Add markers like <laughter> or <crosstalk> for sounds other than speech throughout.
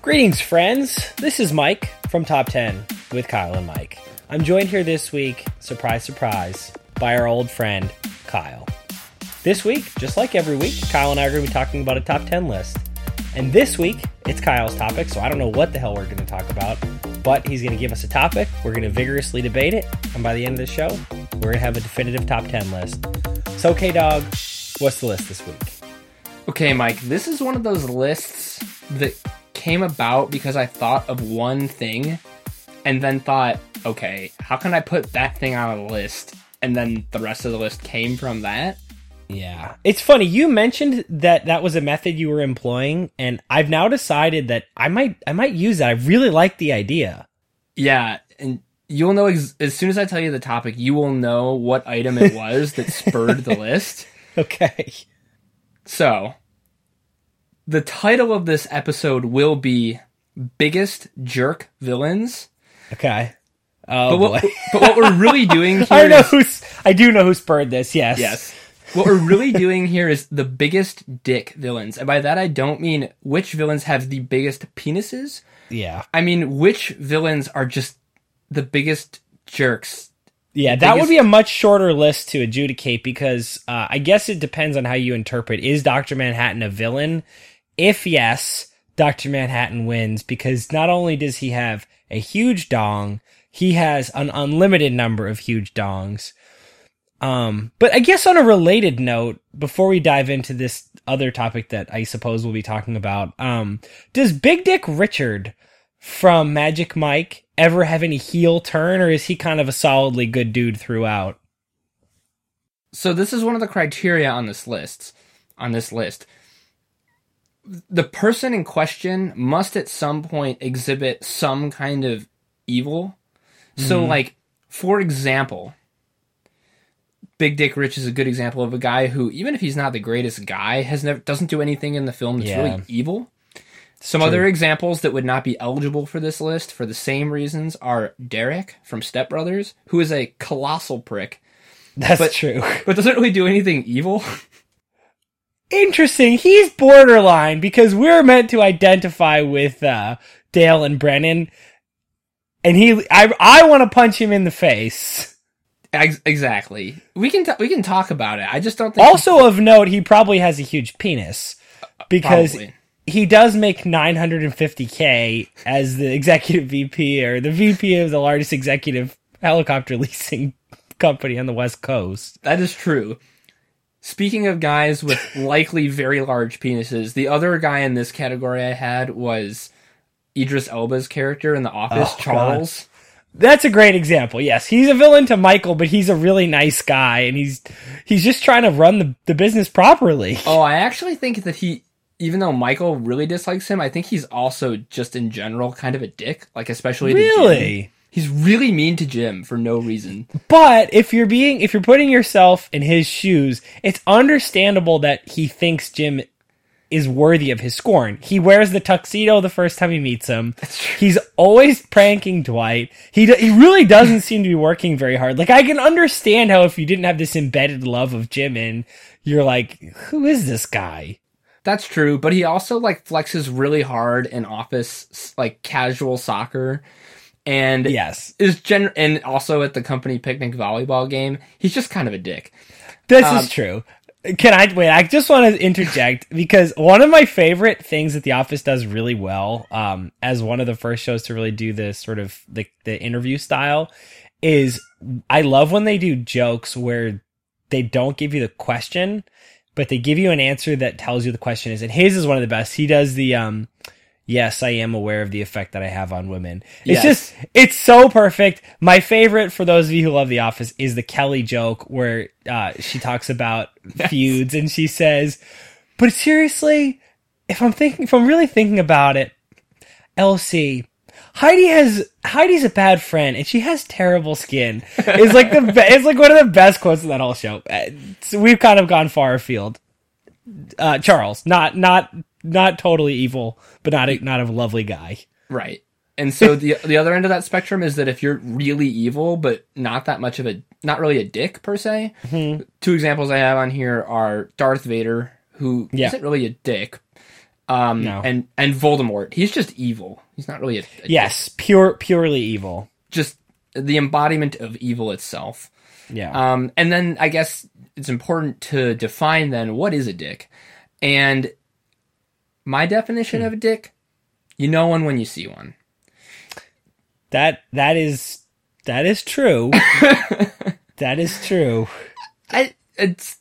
Greetings, friends. This is Mike from Top 10 with Kyle and Mike. I'm joined here this week, surprise, surprise, by our old friend, Kyle. This week, just like every week, Kyle and I are going to be talking about a top 10 list. And this week, it's Kyle's topic, so I don't know what the hell we're going to talk about, but he's going to give us a topic. We're going to vigorously debate it, and by the end of the show, we're going to have a definitive top 10 list. So, K Dog, what's the list this week? Okay, Mike, this is one of those lists that came about because I thought of one thing and then thought, okay, how can I put that thing on a list? And then the rest of the list came from that. Yeah. It's funny. You mentioned that that was a method you were employing and I've now decided that I might I might use that. I really like the idea. Yeah, and you'll know ex- as soon as I tell you the topic, you will know what item it was that spurred the <laughs> list. Okay. So, the title of this episode will be Biggest Jerk Villains. Okay. Oh But what, boy. but what we're really <laughs> doing here I know is- who's I do know who spurred this. Yes. Yes. What we're really doing here is the biggest dick villains. And by that, I don't mean which villains have the biggest penises. Yeah. I mean which villains are just the biggest jerks. Yeah, that would be a much shorter list to adjudicate because uh, I guess it depends on how you interpret. Is Dr. Manhattan a villain? If yes, Dr. Manhattan wins because not only does he have a huge dong, he has an unlimited number of huge dongs. Um, but I guess on a related note, before we dive into this other topic that I suppose we'll be talking about, um, does Big Dick Richard from Magic Mike ever have any heel turn, or is he kind of a solidly good dude throughout? So this is one of the criteria on this list. On this list, the person in question must at some point exhibit some kind of evil. So, mm-hmm. like, for example, Big Dick Rich is a good example of a guy who, even if he's not the greatest guy, has never doesn't do anything in the film that's Yeah. really evil. Some true. other examples that would not be eligible for this list for the same reasons are Derek from Step Brothers, who is a colossal prick, That's But- true. but doesn't really do anything evil. <laughs> Interesting. He's borderline because we're meant to identify with uh, Dale and Brennan, and he, I, I want to punch him in the face. Exactly. We can t- we can talk about it. I just don't think Also of note, he probably has a huge penis because Probably. he does make 950k as the executive VP or the VP of the largest executive helicopter <laughs> leasing company on the West Coast. That is true. Speaking of guys with <laughs> likely very large penises, the other guy in this category I had was Idris Elba's character in The Office, Oh, Charles. That's a great example. Yes, he's a villain to Michael, but he's a really nice guy, and he's he's just trying to run the, the business properly. <laughs> Oh, I actually think that he, even though Michael really dislikes him, I think he's also just in general kind of a dick. Like especially really? He's really mean to Jim for no reason. But if you're being if you're putting yourself in his shoes, it's understandable that he thinks Jim is worthy of his scorn. He wears the tuxedo the first time he meets him. He's always pranking Dwight. He do, he really doesn't seem to be working very hard. Like I can understand how if you didn't have this embedded love of Jim in, you're like, who is this guy? That's true, but he also like flexes really hard in office like casual soccer and Yes. is gen and also at the company picnic volleyball game. He's just kind of a dick. This Um, is true. Can I wait? I just want to interject <laughs> because one of my favorite things that The Office does really well, um, as one of the first shows to really do this sort of the the interview style, is I love when they do jokes where they don't give you the question, but they give you an answer that tells you the question is. And his is one of the best. He does the um, yes, I am aware of the effect that I have on women. It's Yes. just it's so perfect. My favorite for those of you who love The Office is the Kelly joke where uh, she talks about <laughs> feuds and she says, "But seriously, if I'm thinking, if I'm really thinking about it, Elsie." Heidi has Heidi's a bad friend and she has terrible skin. <laughs> It's like the be- it's like one of the best quotes in that whole show. Uh, so we've kind of gone far afield. Uh, Charles, not not not totally evil, but not a, not a lovely guy. Right. And so the the other end of that spectrum is that if you're really evil but not that much of a not really a dick per se. Mm-hmm. Two examples I have on here are Darth Vader, who Yeah. not really a dick, Um, No. and and Voldemort, he's just evil. He's not really a, a Yes, pure purely evil. just the embodiment of evil itself. Yeah. Um, and then I guess it's important to define then what is a dick. And my definition of a dick, you know one when you see one. that that is that is true. <laughs> that is true. I it's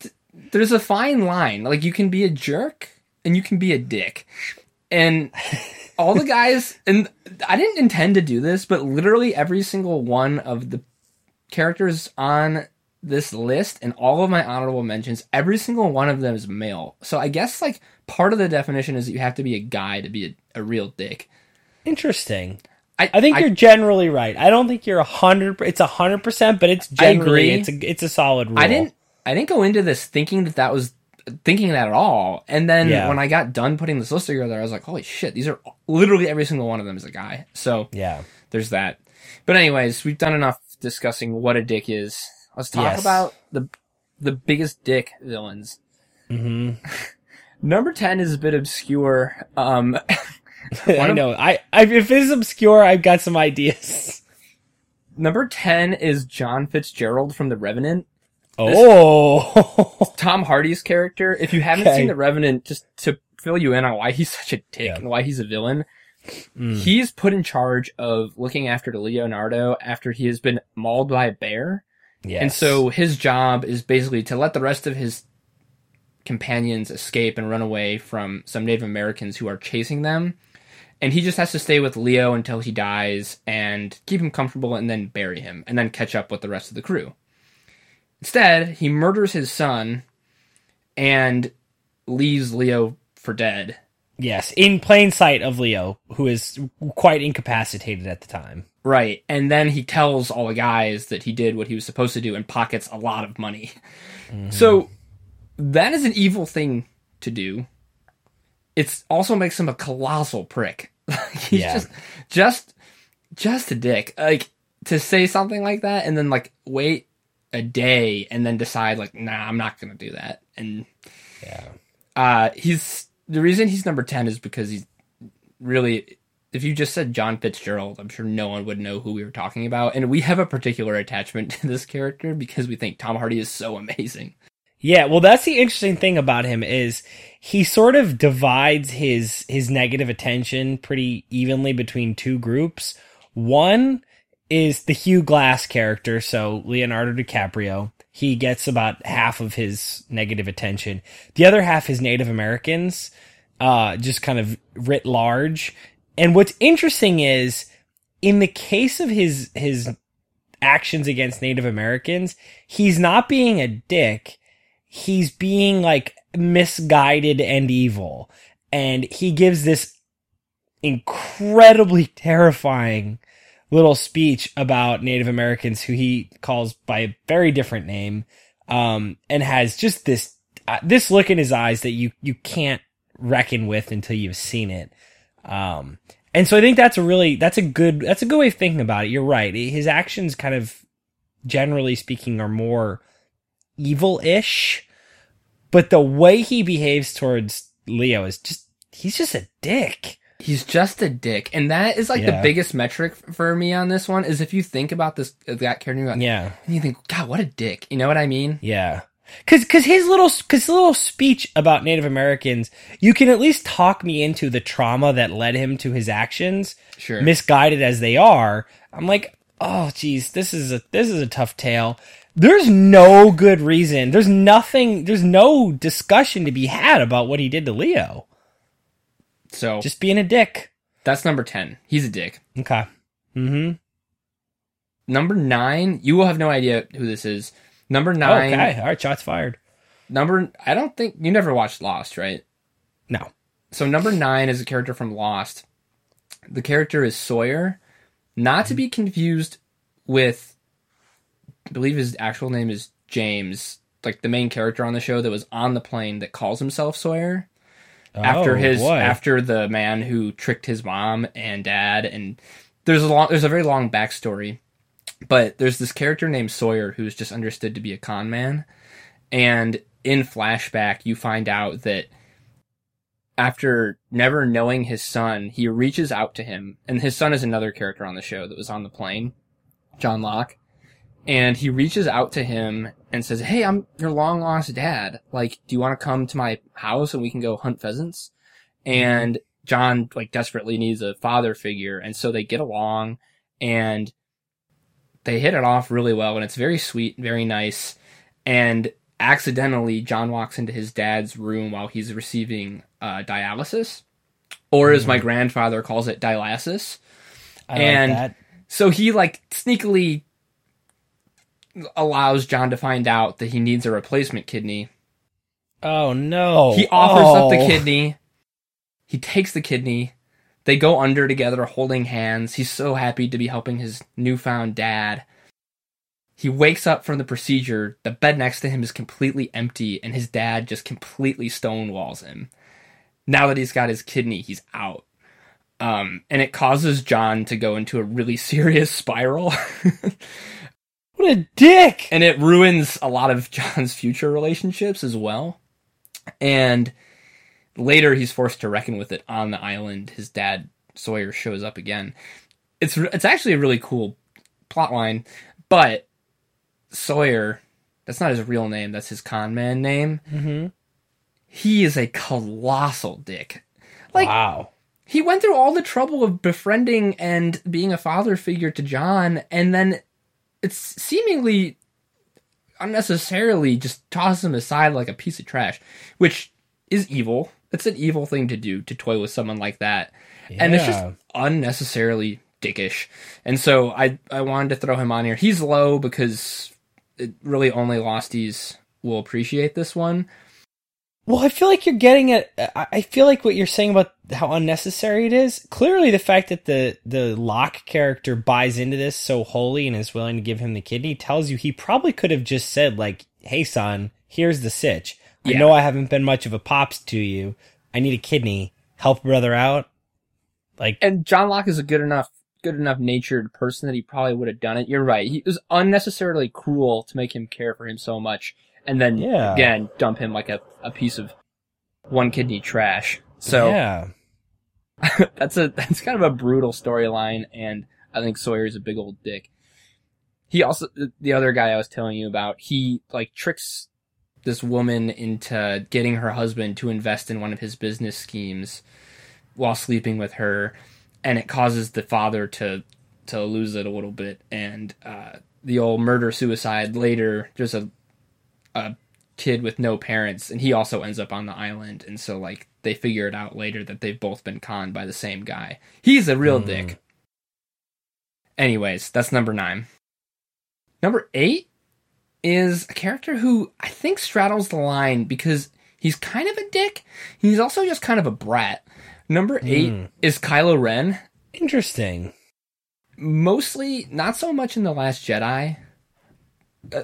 there's a fine line. Like you can be a jerk and you can be a dick. And all the guys and I didn't intend to do this, but literally every single one of the characters on this list and all of my honorable mentions, every single one of them is male. So I guess like part of the definition is that you have to be a guy to be a, a real dick. Interesting. I, I think you're generally right. I don't think you're a hundred. It's a hundred percent, but it's generally it's a it's a solid rule. I didn't I didn't go into this thinking that that was thinking that at all. And then Yeah. when I got done putting this list together, I was like, holy shit, these are literally every single one of them is a guy. So Yeah. there's that. But anyways, we've done enough discussing what a dick is. Let's talk Yes. about the the biggest dick villains. hmm <laughs> Number ten is a bit obscure. Um, <laughs> I of- know. I, I if it's obscure, I've got some ideas. number ten is John Fitzgerald from The Revenant. Oh. <laughs> Tom Hardy's character. If you haven't Okay. seen The Revenant, just to fill you in on why he's such a dick Yeah. and why he's a villain, Mm. he's put in charge of looking after Leonardo after he has been mauled by a bear. yes. And so his job is basically to let the rest of his companions escape and run away from some Native Americans who are chasing them. And he just has to stay with Leo until he dies and keep him comfortable and then bury him and then catch up with the rest of the crew. Instead, he murders his son and leaves Leo for dead. yes, in plain sight of Leo, who is quite incapacitated at the time. Right. And then he tells all the guys that he did what he was supposed to do and pockets a lot of money. Mm-hmm. So that is an evil thing to do. It also makes him a colossal prick. <laughs> He's Yeah. just just just a dick. Like to say something like that and then like wait a day and then decide like nah, I'm not going to do that. And Yeah. uh he's the reason he's number 10 is because he's really if you just said John Fitzgerald, I'm sure no one would know who we were talking about. And we have a particular attachment <laughs> to this character because we think Tom Hardy is so amazing. Yeah, well that's the interesting thing about him is he sort of divides his his negative attention pretty evenly between two groups. One is the Hugh Glass character, so Leonardo DiCaprio. He gets about half of his negative attention. The other half is Native Americans, uh, just kind of writ large. And what's interesting is in the case of his his actions against Native Americans, he's not being a dick he's being like misguided and evil. And he gives this incredibly <laughs> terrifying little speech about Native Americans who he calls by a very different name. Um, and has just this, uh, this look in his eyes that you, you can't reckon with until you've seen it. Um, and so I think that's a really, that's a good, that's a good way of thinking about it. You're right. His actions kind of, generally speaking, are more evil-ish, but the way he behaves towards Leo is just he's just a dick. He's just a dick. And that is like the biggest metric for me on this one is if you think about this uh, that character like, Yeah. and you think, God, what a dick. You know what I mean? Yeah. Cause, cause his little, cause his little speech about Native Americans, you can at least talk me into the trauma that led him to his actions, Sure. misguided as they are. I'm like, oh, geez, this is a, this is a tough tale. There's no good reason. There's nothing, there's no discussion to be had about what he did to Leo. so Just being a dick. that's number 10. He's a dick. Okay. Mm-hmm. Number nine, you will have no idea who this is. Number nine, Okay. All right. Shots fired. number, I don't think, you never watched Lost, right? No. So number nine is a character from Lost. The character is Sawyer, not to be confused with, I believe his actual name is James, like the main character on the show that was on the plane that calls himself Sawyer after Oh, his boy. after the man who tricked his mom and dad and there's a long there's a very long backstory but there's this character named Sawyer who's just understood to be a con man and in flashback you find out that after never knowing his son, he reaches out to him, and his son is another character on the show that was on the plane, John Locke. And he reaches out to him and says, Hey, I'm your long lost dad. Like, do you want to come to my house and we can go hunt pheasants? And John, like, desperately needs a father figure. And so they get along and they hit it off really well. And it's very sweet, very nice. And accidentally, John walks into his dad's room while he's receiving uh, dialysis, or as my grandfather calls it, dialysis. I And- like. So he like sneakily allows John to find out that he needs a replacement kidney. Oh no. He offers up the Oh. kidney. He takes the kidney. They go under together holding hands. He's so happy to be helping his newfound dad. He wakes up from the procedure. The bed next to him is completely empty, and his dad just completely stonewalls him. Now that he's got his kidney, he's out. Um, and it causes John to go into a really <laughs> serious spiral. <laughs> What a dick. and it ruins a lot of <laughs> John's future relationships as well. And later, he's forced to reckon with it on the island. His dad Sawyer shows up again. It's it's actually a really cool plot line, but Sawyer, that's not his real name. That's his con man name. Mm-hmm. He is a colossal dick. Like wow. he went through all the trouble of befriending and being a father figure to John, and then it's seemingly unnecessarily just tosses him aside like a piece of trash, which is evil. It's an evil thing to do to toy with someone like that, and it's just unnecessarily dickish. And so I I wanted to throw him on here. He's low because it really only losties will appreciate this one. Well, I feel like you're getting it. I feel like what you're saying about how unnecessary it is. Clearly, the fact that the the Locke character buys into this so wholly and is willing to give him the kidney tells you he probably could have just said like, "Hey, son, here's the sitch. I Yeah. know I haven't been much of a pops to you. I need a kidney. Help brother out." Like, and John Locke is a good enough good enough natured person that he probably would have done it. You're right. He was unnecessarily cruel to make him care for him so much and then Yeah. again dump him like a, a piece of one kidney trash. So yeah, <laughs> that's a that's kind of a brutal storyline and I think Sawyer's a big old dick. He also the other guy I was telling you about, he like tricks this woman into getting her husband to invest in one of his business schemes while sleeping with her and it causes the father to to lose it a little bit and uh the old murder suicide later there's a a kid with no parents and he also ends up on the island and so like they figure it out later that they've both been conned by the same guy he's a real Hmm. dick anyways that's number nine number eight is a character who i think straddles the line because he's kind of a dick he's also just kind of a brat number eight Hmm. is kylo ren interesting. mostly not so much in the last jedi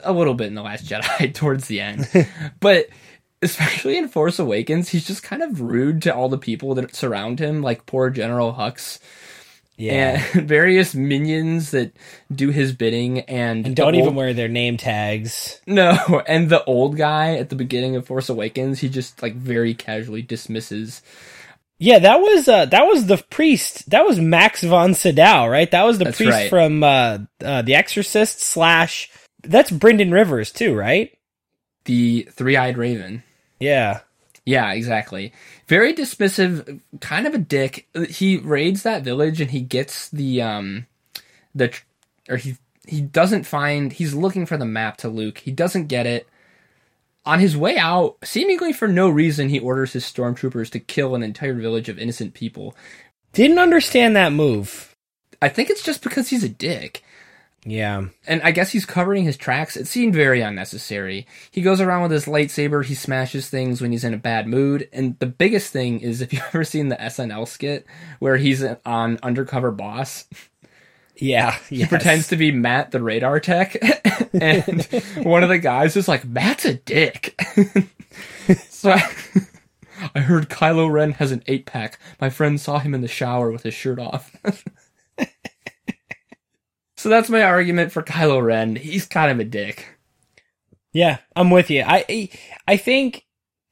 a little bit in the last jedi <laughs> towards the end <laughs> but especially in force awakens he's just kind of rude to all the people that surround him like poor general hux Yeah, and <laughs> various minions that do his bidding and, and don't even wear their name tags. no and the old guy at the beginning of force awakens he just like very casually dismisses Yeah, that was uh, that was the priest. That was Max von Sydow, right? That was the That's priest right. from uh, uh, The Exorcist slash. That's Brynden Rivers too, right? the three-eyed raven Yeah, Yeah, exactly. Very dismissive, kind of a dick. He raids that village and he gets the um the or he he doesn't find he's looking for the map to Luke. He doesn't get it. On his way out, seemingly for no reason, he orders his stormtroopers to kill an entire village of innocent people. didn't understand that move. I think it's just because he's a dick. Yeah, And I guess he's covering his tracks. It seemed very unnecessary. He goes around with his lightsaber, he smashes things when he's in a bad mood. And the biggest thing is if <laughs> you've ever seen the SNL skit where he's on Undercover Boss, yeah, he pretends to be Matt the radar tech. <laughs> and <laughs> one of the guys is like, Matt's a dick. so I, I heard Kylo Ren has an eight pack. My friend saw him in the shower with his shirt off. So that's my argument for Kylo Ren. He's kind of a dick. Yeah, I'm with you. I I- think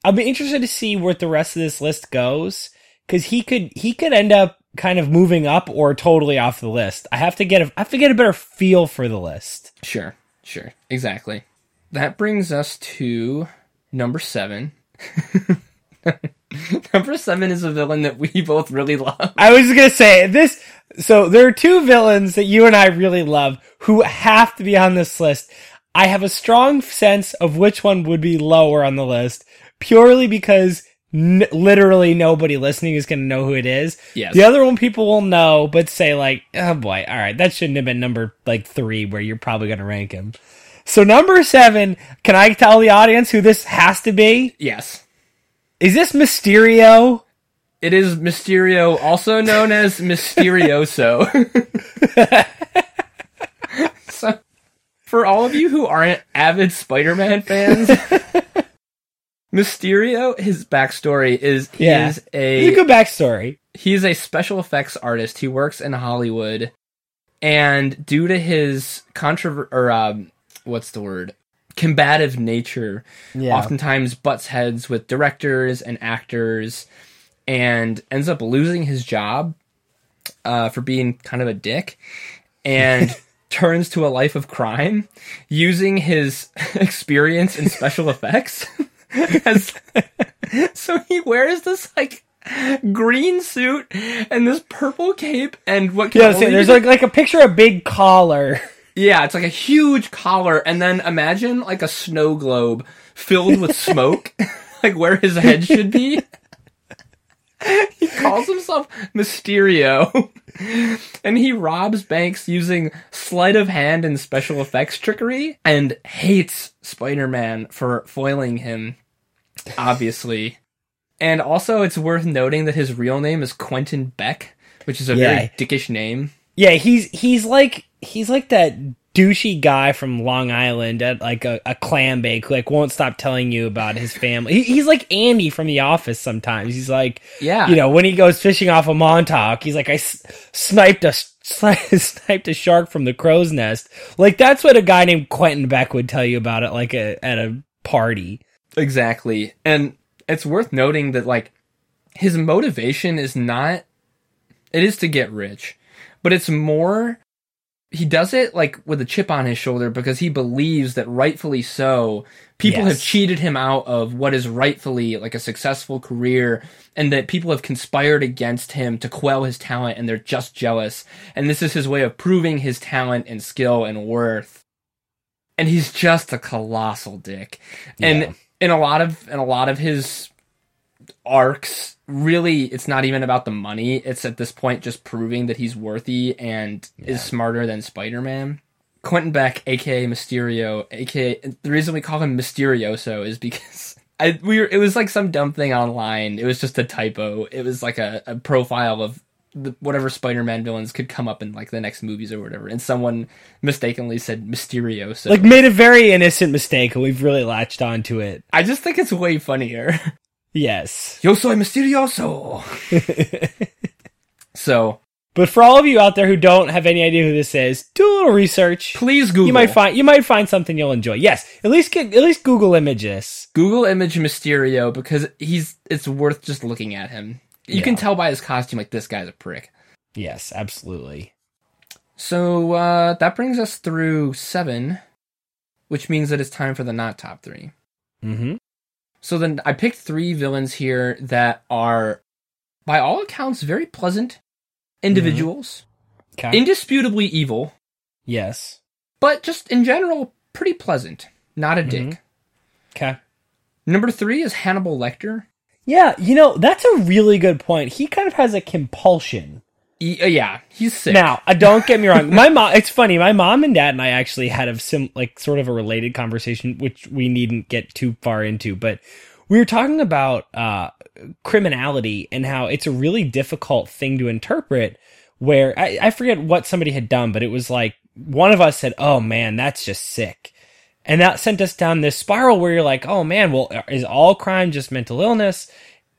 I'll be interested to see where the rest of this list goes because he could he could end up kind of moving up or totally off the list. I have to get a I have to get a better feel for the list. Sure, sure, exactly. That brings us to number seven. <laughs> <laughs> number seven is a villain that we <laughs> both really love. I was gonna say this. So there are two villains that you and I really love who have to be on this list. I have a strong sense of which one would be lower on the list purely because n- literally nobody listening is going to know who it is. Yes. The other one people will know, but say like, oh boy, all right, that shouldn't have been number like three where you're probably going to rank him. So number seven, can I tell the audience who this has to be? Yes. Is this Mysterio? It is Mysterio, also known as Mysterioso. <laughs> so, for all of you who aren't avid Spider-Man fans, <laughs> Mysterio, his backstory is he Yeah. is a It's a good backstory. he's a special effects artist. He works in Hollywood, and due to his controver or um, what's the word, combative nature, Yeah. oftentimes butts heads with directors and actors, and ends up losing his job uh, for being kind of a dick, and <laughs> turns to a life of crime using his <laughs> experience in special effects. <laughs> As- so he wears this like green suit and this purple cape and what can Yeah, see, there's like like a picture of big collar. Yeah, it's like a huge collar, and then imagine like a snow globe filled with <laughs> smoke, <laughs> like where his head should be. <laughs> he calls himself Mysterio, and he robs banks using sleight of hand and special effects trickery, and hates Spider-Man for foiling him, obviously. And also, it's worth noting that his real name is Quentin Beck, which is a Yeah. very dickish name. Yeah, he's he's like he's like that douchey guy from Long Island at like a, a clam bake, who, like won't stop telling you about his family. He, he's like Andy from The Office. Sometimes he's like, Yeah. you know, when he goes fishing off a Montauk, he's like, I s- sniped a <laughs> sniped a shark from the crow's nest. Like that's what a guy named Quentin Beck would tell you about it, like a, at a party. Exactly. And it's worth noting that like his motivation is not it is to get rich, but it's more he does it like with a chip on his shoulder because he believes that rightfully so people Yes. have cheated him out of what is rightfully like a successful career and that people have conspired against him to quell his talent and they're just jealous and this is his way of proving his talent and skill and worth and he's just a colossal dick Yeah. and in a lot of in a lot of his arcs really it's not even about the money. It's at this point just proving that he's worthy and Yeah. is smarter than spider-man. Quentin beck aka mysterio aka the reason we call him mysterioso is because <laughs> I, we were, it was like some dumb thing online. It was just a typo. It was like a, a profile of the, whatever spider-man villains could come up in like the next movies or whatever. And someone mistakenly said mysterioso. Like made a very innocent mistake, and we've really latched onto it. i just think it's way funnier <laughs> Yes. Yo soy misterioso. <laughs> so But for all of you out there who don't have any idea who this is, do a little research. please Google. You might find you might find something you'll enjoy. Yes, at least get, at least Google images. Google image Mysterio because he's it's worth just looking at him. You Yeah. can tell by his costume like this guy's a prick. Yes, absolutely. So uh, that brings us through seven, which means that it's time for the not top three. Mm-hmm. So then I picked three villains here that are, by all accounts, very pleasant individuals, Okay. indisputably evil, yes. but just in general pretty pleasant. Not a dick. Mhm. Okay. Number three is Hannibal Lecter. Yeah, you know that's a really good point. He kind of has a compulsion. Uh, yeah, he's sick. Now, uh, don't get me wrong. My mom. It's funny. My mom and dad and I actually had a sim like sort of a related conversation, which we needn't get too far into. But we were talking about uh, criminality and how it's a really difficult thing to interpret. Where I, I forget what somebody had done, but it was like one of us said, "Oh man, that's just sick," and that sent us down this spiral where you're like, "Oh man, well, is all crime just mental illness?"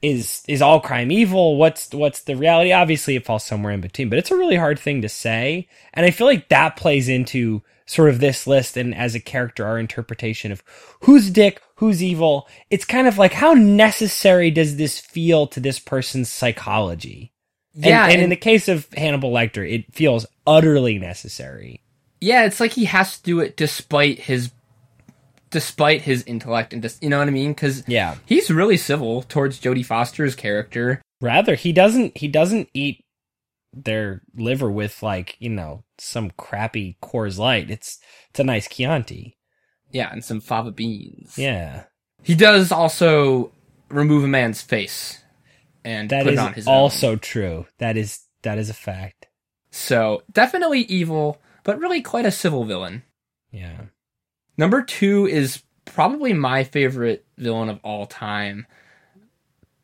Is is all crime evil what's what's the reality obviously it falls somewhere in between but it's a really hard thing to say and i feel like that plays into sort of this list and as a character our interpretation of who's dick who's evil. It's kind of like how necessary does this feel to this person's psychology? And- Yeah, and, in the case of Hannibal Lecter, it feels utterly necessary. Yeah, it's like he has to do it despite his despite his intellect and just you know what I mean? Because Yeah. he's really civil towards Jodie Foster's character. Rather, he doesn't he doesn't eat their liver with like, you know, some crappy Coors Light. It's it's a nice Chianti. Yeah, and some fava beans. Yeah. He does also remove a man's face and That put is it on his own. also true. That is that is a fact. So definitely evil, but really quite a civil villain. Yeah. Number two is probably my favorite villain of all time.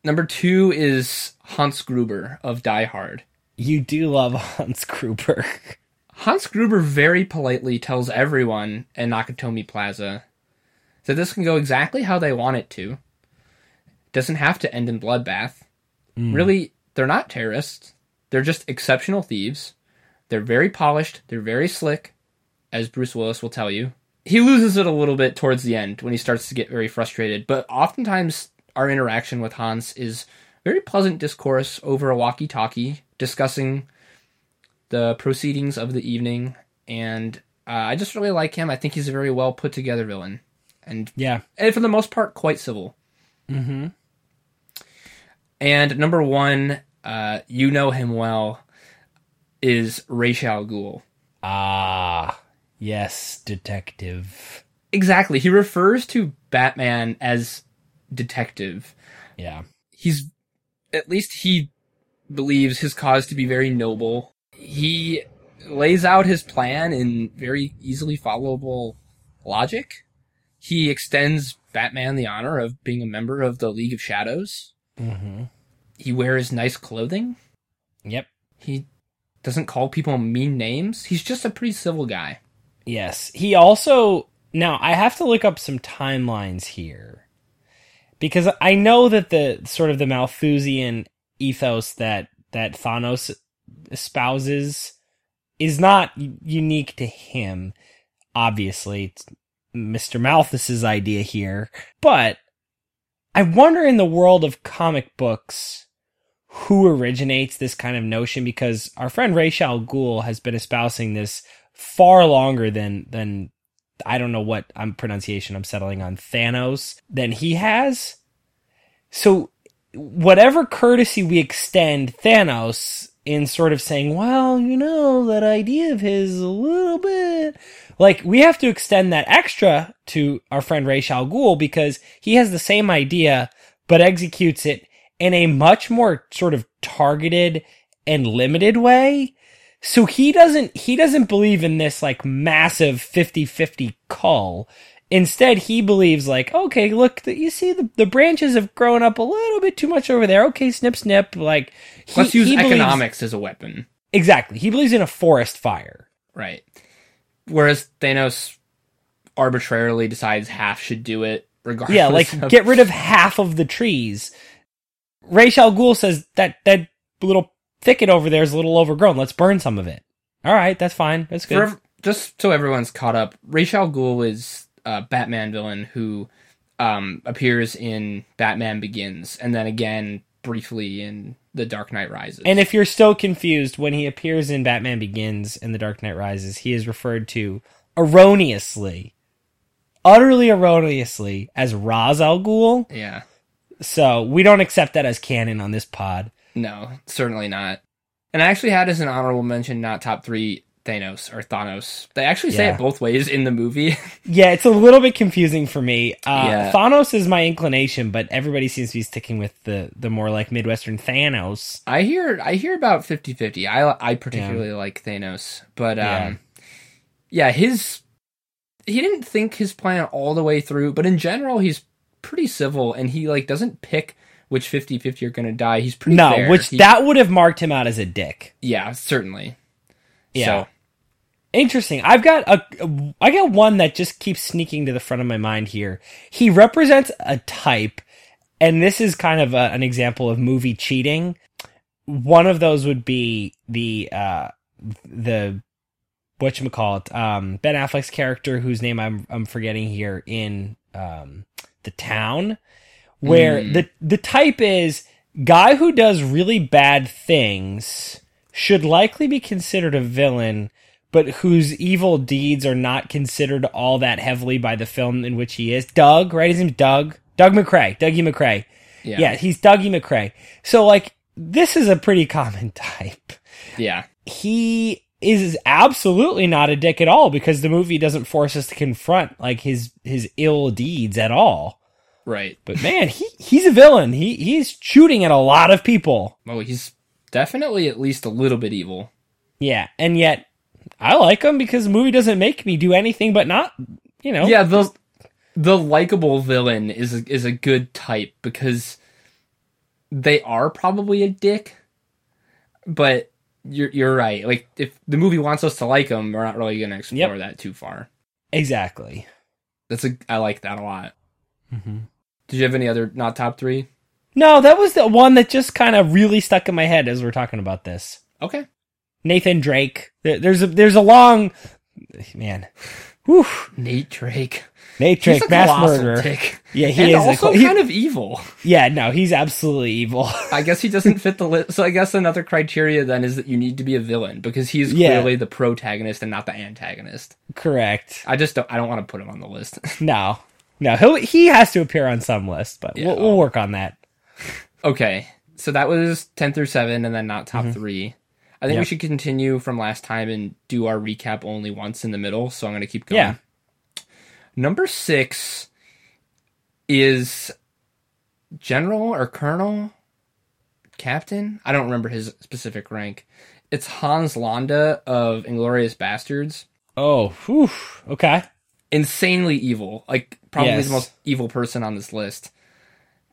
Number two is Hans Gruber of Die Hard. You do love <laughs> Hans Gruber. Hans Gruber very politely tells everyone in Nakatomi Plaza that this can go exactly how they want it to. Doesn't have to end in bloodbath. Mm. Really, they're not terrorists. They're just exceptional thieves. They're very polished. They're very slick, as Bruce Willis will tell you. He loses it a little bit towards the end when he starts to get very frustrated, but oftentimes our interaction with Hans is very pleasant discourse over a walkie talkie discussing the proceedings of the evening, and uh, I just really like him. I think he's a very well put together villain, and, yeah. and for the most part, quite civil. Mm-hmm. And number one, uh, you know him well, is Ra's al Ghul. Ah, yes, detective. Exactly. He refers to Batman as detective. Yeah. He's at least he believes his cause to be very noble. He lays out his plan in very easily followable logic. He extends Batman the honor of being a member of the League of Shadows. Mm-hmm. He wears nice clothing. Yep. He doesn't call people mean names. He's just a pretty civil guy. Yes. He also now I have to look up some timelines here. Because I know that the sort of the Malthusian ethos that that Thanos espouses is not unique to him. Obviously, it's Mr. Malthus's idea here, but I wonder in the world of comic books who originates this kind of notion because our friend Ra's al Ghul has been espousing this far longer than than I don't know what I'm pronunciation I'm settling on Thanos than he has. So whatever courtesy we extend Thanos in sort of saying, well, you know, that idea of his a little bit like we have to extend that extra to our friend Ra's al Ghul because he has the same idea but executes it in a much more sort of targeted and limited way. So he doesn't he doesn't believe in this like massive 50-50 cull. Instead, he believes like, okay, look, the, you see the, the branches have grown up a little bit too much over there. Okay, snip snip. Like, he, Let's use he believes- economics as a weapon. exactly. He believes in a forest fire. Right. Whereas Thanos arbitrarily decides half should do it regardless. Yeah, like of- get rid of half of the trees. Ra's al Ghul says that that little thicket over there is a little overgrown. Let's burn some of it. All right, that's fine. That's good. For just so everyone's caught up, Ra's al Ghul is a Batman villain who um, appears in Batman Begins and then again briefly in The Dark Knight Rises. And if you're still confused, when he appears in Batman Begins and The Dark Knight Rises, he is referred to erroneously, utterly erroneously, as Ra's al Ghul. yeah, So we don't accept that as canon on this pod. No, certainly not. And I actually had as an honorable mention, not top three, Thanos or Thanos. They actually say Yeah. it both ways in the movie. <laughs> Yeah, it's a little bit confusing for me. Uh, Yeah. Thanos is my inclination, but everybody seems to be sticking with the the more like Midwestern Thanos. I hear I hear about 50-50. I I particularly like Thanos, but um Yeah. yeah. his he didn't think his plan all the way through, but in general he's pretty civil and he like doesn't pick which 50-50 are going to die. He's pretty No, fair. which He- that would have marked him out as a dick. yeah, certainly. Yeah. So, Interesting. I've got a, I got one that just keeps sneaking to the front of my mind here. He represents a type, and this is kind of a, an example of movie cheating. One of those would be the uh the what you call it um Ben Affleck's character whose name I'm I'm forgetting here in um, the town, where hmm. the the type is guy who does really bad things should likely be considered a villain, but whose evil deeds are not considered all that heavily by the film in which he is. Doug, right? His name's Doug. Doug MacRay. Dougie MacRay. Yeah. Yeah, he's Dougie MacRay. So like this is a pretty common <laughs> type. Yeah. He is absolutely not a dick at all because the movie doesn't force us to confront like his his ill deeds at all. Right. But man, he he's a villain. He he's shooting at a lot of people. Well, he's definitely at least a little bit evil. Yeah, and yet I like him because the movie doesn't make me do anything but not, you know. Yeah, the the likable villain is a, is a good type because they are probably a dick, but you're you're right. Like if the movie wants us to like them, we're not really going to explore Yep. that too far. Exactly. That's a I like that a lot. Mm-hmm. Did you have any other not top three? No, that was the one that just kind of really stuck in my head as we're talking about this. Okay. Nathan Drake. There's a there's a long man. Whew. Nate Drake. Nate He's Drake, a mass murderer. dick. Yeah, he and is. also col- he- kind of evil. yeah, no, he's absolutely evil. <laughs> I guess he doesn't fit the list. So I guess another criteria then is that you need to be a villain because he's Yeah. clearly the protagonist and not the antagonist. Correct. I just don't. I don't want to put him on the list. <laughs> No, no, he he has to appear on some list, but Yeah. we'll, we'll work on that. okay, so that was ten through seven, and then not top mm-hmm. three. I think we should continue from last time and do our recap only once in the middle. So I'm going to keep going. Yeah. Number six is general or colonel, captain. I don't remember his specific rank. It's Hans Landa of Inglourious Basterds. Oh, whew. okay. Insanely evil, like probably Yes. the most evil person on this list,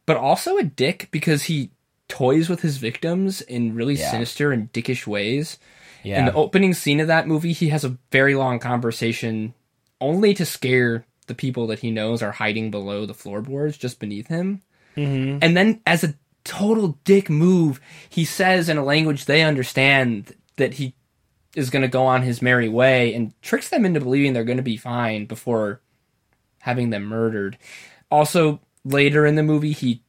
but also a dick because he toys with his victims in really Yeah. sinister and dickish ways. In the opening scene of that movie, he has a very long conversation only to scare the people that he knows are hiding below the floorboards just beneath him. hmm And then, as a total dick move, he says in a language they understand that he is going to go on his merry way and tricks them into believing they're going to be fine before having them murdered. Also, later in the movie, he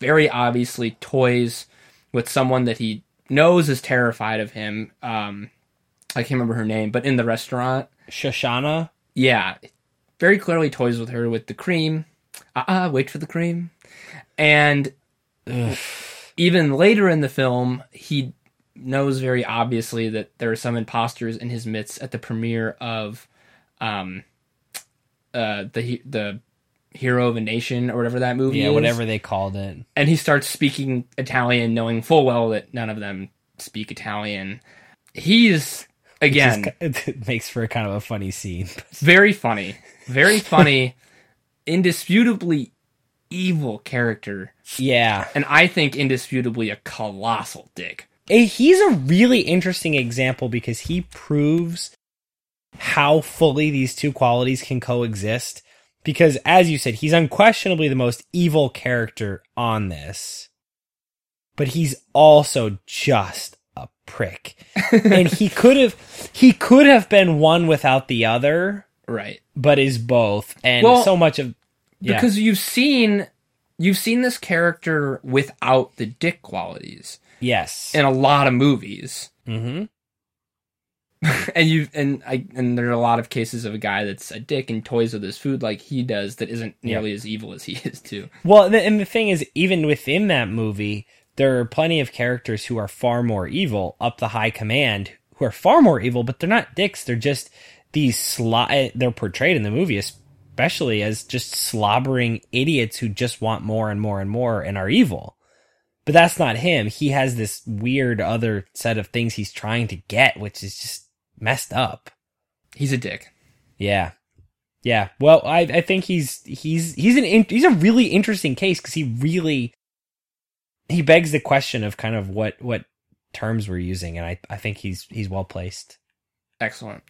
very obviously toys with someone that he knows is terrified of him. Um, I can't remember her name, but in the restaurant, Shosanna. yeah, very clearly toys with her with the cream. Uh uh wait for the cream. And Ugh. even later in the film, he knows very obviously that there are some imposters in his midst at the premiere of um uh the the hero of a nation or whatever that movie Yeah, is. whatever they called it. And he starts speaking Italian knowing full well that none of them speak Italian. He's again Just- <laughs> it makes for a kind of a funny scene. <laughs> very funny, very funny, indisputably evil character, yeah, and I think indisputably a colossal dick. Eh, he's a really interesting example because he proves how fully these two qualities can coexist. Because, as you said, he's unquestionably the most evil character on this, but he's also just a prick, <laughs> and he could have he could have been one without the other, Right. but is both, and Well, so much of yeah. Because you've seen you've seen this character without the dick qualities yes, in a lot of movies. hmm <laughs> and you and I and there are a lot of cases of a guy that's a dick and toys with his food like he does that isn't nearly as evil as he <laughs> is too. Well, and the thing is, even within that movie, there are plenty of characters who are far more evil up the high command, who are far more evil, but they're not dicks. They're just these sli- They're portrayed in the movie, especially as just slobbering idiots who just want more and more and more and are evil. But that's not him. He has this weird other set of things he's trying to get, which is just messed up. He's a dick. Yeah. Yeah. Well, I I think he's he's he's an in, he's a really interesting case because he really he begs the question of kind of what what terms we're using, and I I think he's he's well placed. Excellent.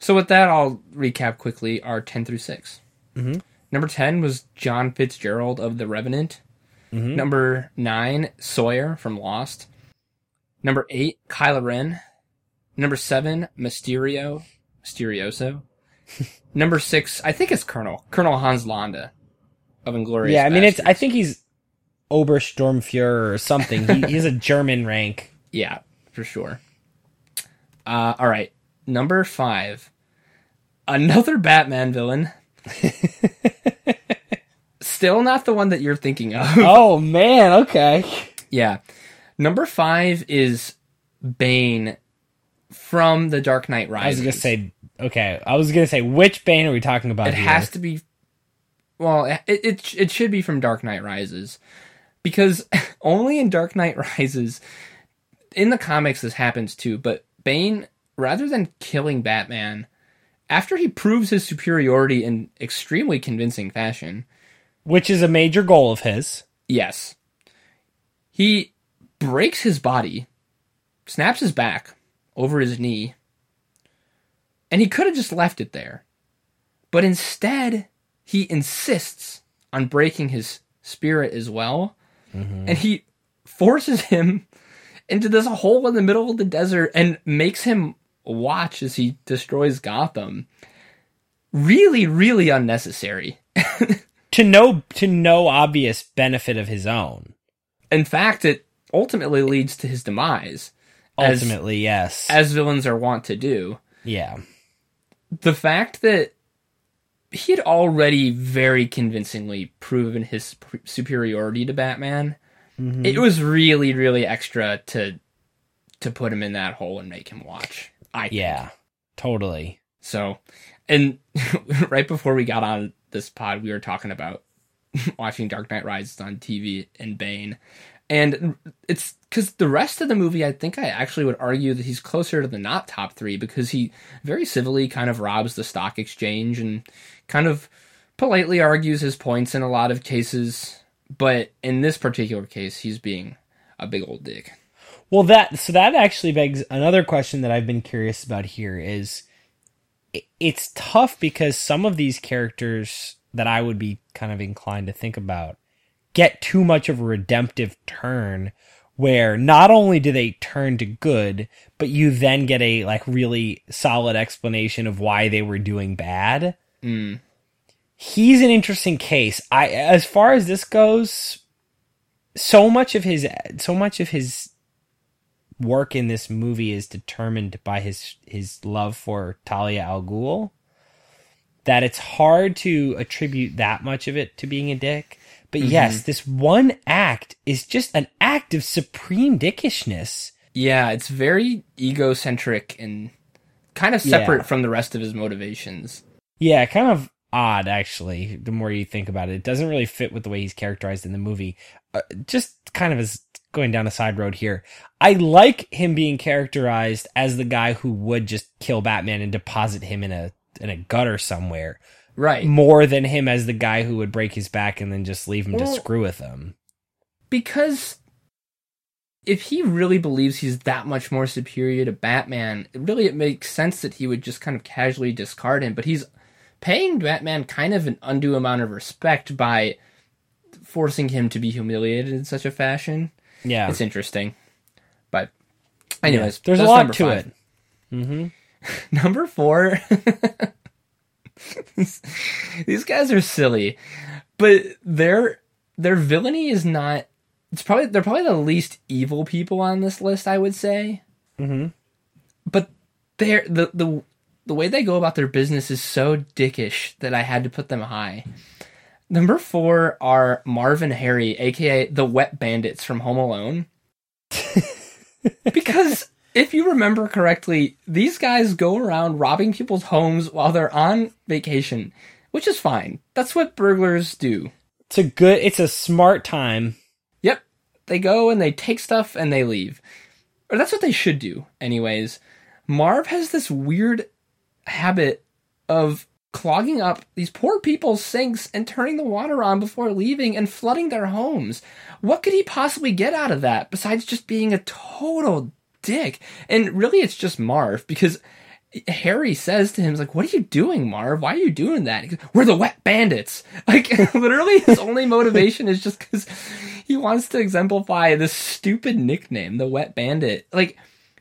So with that, I'll recap quickly our ten through 6 Mm-hmm. Number ten was John Fitzgerald of The Revenant. Mhm. Number nine, Sawyer from Lost. Number eight, Kylo Ren. Number seven, Mysterio, Mysterioso. <laughs> Number six, I think it's Colonel Colonel Hans Landa of Inglourious. yeah, I mean, it's. I think he's Obersturmführer or something. he, he's a German rank. <laughs> Yeah, for sure. Uh, all right, number five, another Batman villain. <laughs> Still not the one that you're thinking of. <laughs> Oh man, okay. yeah, number five is Bane from The Dark Knight Rises. I was gonna say okay. I was gonna say which Bane are we talking about it here? has to be. Well, it, it it should be from Dark Knight Rises, because <laughs> only in Dark Knight <laughs> Rises, in the comics this happens too. But Bane, rather than killing Batman, after he proves his superiority in extremely convincing fashion, which is a major goal of his. yes, he breaks his body, snaps his back over his knee, and he could have just left it there. But instead, he insists on breaking his spirit as well. Mm-hmm. And he forces him into this hole in the middle of the desert and makes him watch as he destroys Gotham. Really, really unnecessary. <laughs> To no to no obvious benefit of his own. In fact, it ultimately leads to his demise, As- Ultimately, yes. as villains are wont to do. yeah. the fact that he had already very convincingly proven his superiority to Batman, Mm-hmm. it was really, really extra to to put him in that hole and make him watch. I think. Yeah. Totally. So, and <laughs> right before we got on this pod, we were talking about <laughs> watching Dark Knight Rises on TV and Bane. And it's because the rest of the movie, I think I actually would argue that he's closer to the not top three because he very civilly kind of robs the stock exchange and kind of politely argues his points in a lot of cases. But in this particular case, he's being a big old dick. Well, that so that actually begs another question that I've been curious about here is it's tough because some of these characters that I would be kind of inclined to think about get too much of a redemptive turn where not only do they turn to good, but you then get a like really solid explanation of why they were doing bad. Mm. He's an interesting case. I as far as this goes, so much of his so much of his work in this movie is determined by his his love for Talia al Ghul that it's hard to attribute that much of it to being a dick. But yes, this one act is just an act of supreme dickishness. Yeah, it's very egocentric and kind of Yeah. separate from the rest of his motivations. Yeah, kind of odd actually. The more you think about it, it doesn't really fit with the way he's characterized in the movie. Uh, just kind of as going down a side road here. I like him being characterized as the guy who would just kill Batman and deposit him in a in a gutter somewhere, Right. more than him as the guy who would break his back and then just leave him Well- to screw with him. Because if he really believes he's that much more superior to Batman, really it makes sense that he would just kind of casually discard him. But he's paying Batman kind of an undue amount of respect by forcing him to be humiliated in such a fashion. Yeah, It's interesting. But Yeah. anyways, there's a lot to five. it. Mm-hmm. <laughs> Number four. <laughs> These guys are silly, but their their villainy is not. It's probably they're probably the least evil people on this list. I would say, Mm-hmm. but they're the the the way they go about their business is so dickish that I had to put them high. Number four are Marv and Harry, aka the Wet Bandits from Home Alone. <laughs> because if you remember correctly, these guys go around robbing people's homes while they're on vacation, which is fine. That's what burglars do. It's a good. It's a smart time. Yep. They go and they take stuff and they leave. Or that's what they should do, anyways. Marv has this weird habit of clogging up these poor people's sinks and turning the water on before leaving and flooding their homes. What could he possibly get out of that besides just being a total dick? And really, it's just Marv because Harry says to him, like, what are you doing, Marv? Why are you doing that? Goes, We're the wet bandits. <laughs> Like, <laughs> literally, his only motivation is just because he wants to exemplify this stupid nickname, the wet bandit. Like,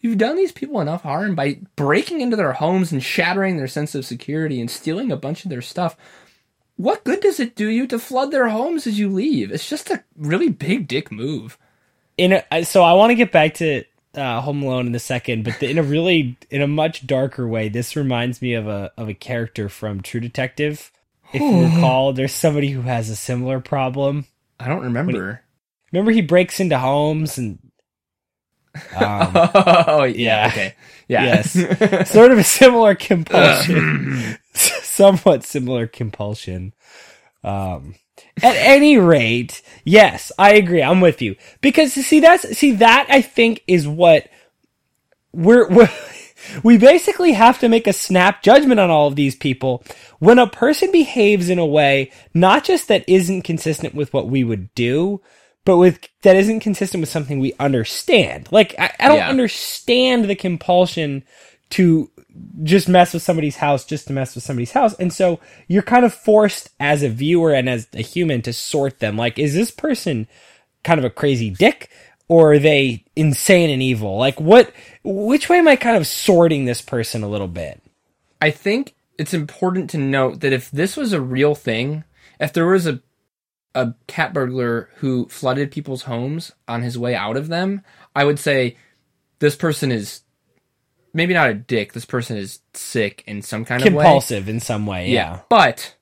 you've done these people enough harm by breaking into their homes and shattering their sense of security and stealing a bunch of their stuff. What good does it do you to flood their homes as you leave? It's just a really big dick move. In a, so I want to get back to uh, Home Alone in a second, but the, in a really in a much darker way. This reminds me of a of a character from True Detective. If you <sighs> recall, there's somebody who has a similar problem. I don't remember. Remember, he breaks into homes and um, <laughs> oh yeah, yeah. okay, yeah, yes, <laughs> sort of a similar compulsion, <laughs> somewhat similar compulsion. Um, at any rate, yes, I agree. I'm with you because see that's see that I think is what we're, we're we basically have to make a snap judgment on all of these people when a person behaves in a way not just that isn't consistent with what we would do but with that isn't consistent with something we understand. Like i, I don't Yeah. understand the compulsion to just mess with somebody's house just to mess with somebody's house. And so you're kind of forced as a viewer and as a human to sort them. Like is this person kind of a crazy dick or are they insane and evil? Like what which way am i kind of sorting this person a little bit? I think it's important to note that if this was a real thing, if there was a a cat burglar who flooded people's homes on his way out of them, I would say this person is maybe not a dick. This person is sick in some kind of way. compulsive in some way yeah, But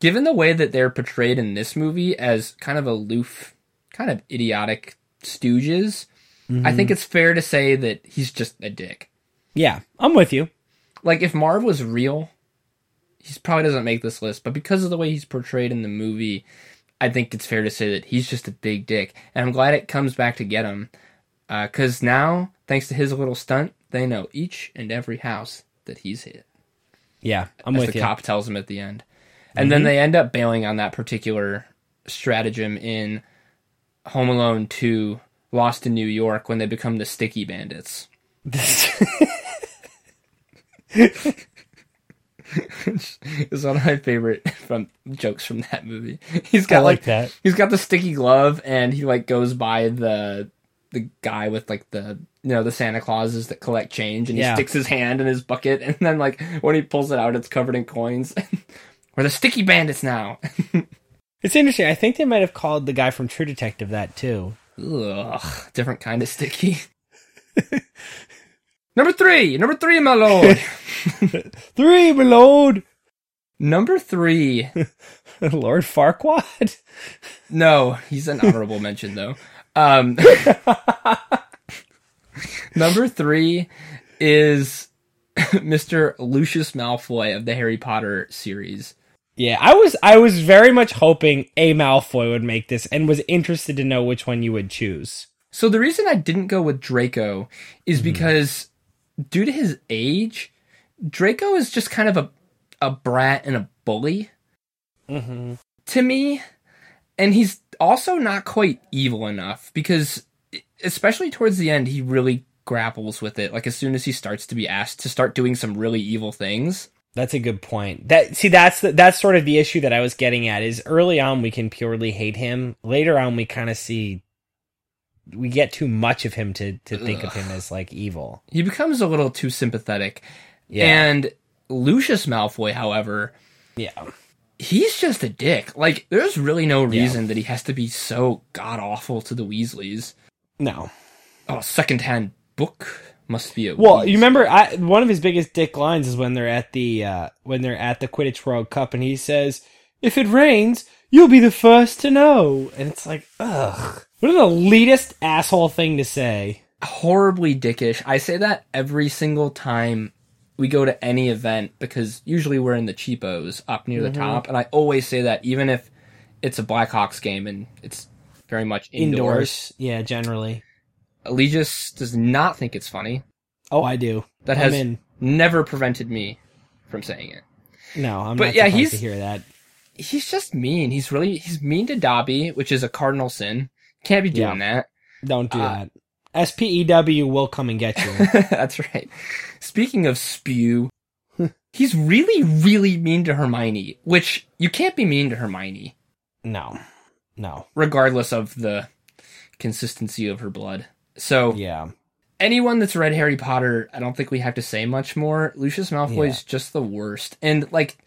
given the way that they're portrayed in this movie as kind of aloof, kind of idiotic stooges, I mm-hmm. think it's fair to say that he's just a dick. yeah i'm with you Like if Marv was real, he probably doesn't make this list, but because of the way he's portrayed in the movie, I think it's fair to say that he's just a big dick. And I'm glad it comes back to get him. Uh, because now, thanks to his little stunt, they know each and every house that he's hit. yeah i'm as with the you cop tells him at the end. And then mm-hmm. they end up bailing on that particular stratagem in Home Alone 2 Lost in New York when they become the Sticky Bandits. <laughs> <laughs> It's one of my favorite <laughs> from jokes from that movie. <laughs> He's got I like like, that. he's got the sticky glove and he like goes by the the guy with like the you know the Santa Clauses that collect change and he Yeah. sticks his hand in his bucket and then like when he pulls it out it's covered in coins. We're the sticky bandits now. it's interesting i think they might have called the guy from true detective that too Ugh, different kind of sticky. Number three, number three, my lord. <laughs> three my lord number three. <laughs> lord farquaad No, he's an honorable <laughs> mention though. Um, number three is Mr. Lucius Malfoy of the Harry Potter series. Yeah, I was I was very much hoping a Malfoy would make this and was interested to know which one you would choose. So the reason I didn't go with Draco is because due to his age, Draco is just kind of a a brat and a bully Mm-hmm. to me, and he's also not quite evil enough because, especially towards the end, he really grapples with it. Like as soon as he starts to be asked to start doing some really evil things. That's a good point. That see, that's the, that's sort of the issue that I was getting at. Is early on we can purely hate him. Later on we kind of see we get too much of him to to think of him as like evil. He becomes a little too sympathetic. Yeah, And Lucius Malfoy, however, yeah, he's just a dick. Like there's really no reason that he has to be so god awful to the Weasleys. no. Oh, secondhand book must be a Well, you remember I, one of his biggest dick lines is when they're at the uh, when they're at the Quidditch World Cup, and he says, "If it rains, you'll be the first to know." And it's like, ugh, what an elitist asshole thing to say. horribly dickish. I say that every single time we go to any event because usually we're in the cheapos up near Mm-hmm. the top, and I always say that even if it's a Blackhawks game and it's very much indoors. Indoors, yeah, generally. Legis does not think it's funny. Oh, I do. That I'm has in. never prevented me from saying it. No, I'm But not yeah, he's- to hear that. He's just mean. He's really he's mean to Dobby, which is a cardinal sin. Can't be doing that. Don't do Uh, that. SPEW will come and get you. <laughs> That's right. Speaking of spew, he's really, really mean to Hermione, which you can't be mean to Hermione, no, no. regardless of the consistency of her blood. So, Yeah. anyone that's read Harry Potter, I don't think we have to say much more. Lucius Malfoy's Yeah. just the worst. And like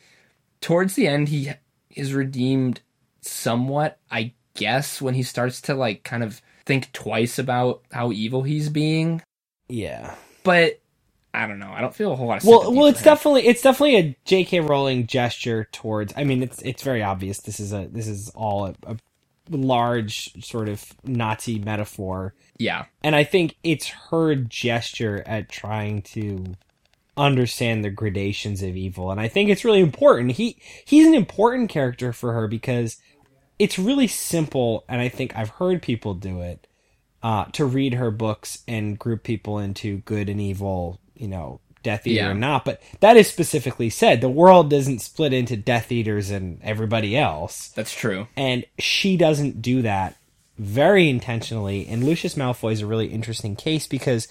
towards the end he is redeemed somewhat, I guess, when he starts to like kind of think twice about how evil he's being. Yeah. But I don't know. I don't feel a whole lot of Well, well, it's definitely it's definitely a J.K. Rowling gesture towards. I mean, it's it's very obvious. This is a this is all a, a large sort of Nazi metaphor, Yeah. and I think it's her gesture at trying to understand the gradations of evil, and I think it's really important. He he's an important character for her because it's really simple, and I think I've heard people do it uh, to read her books and group people into good and evil, you know, Death Eater Yeah. or not. But that is specifically said. The world doesn't split into Death Eaters and everybody else. That's true. And she doesn't do that very intentionally. And Lucius Malfoy is a really interesting case because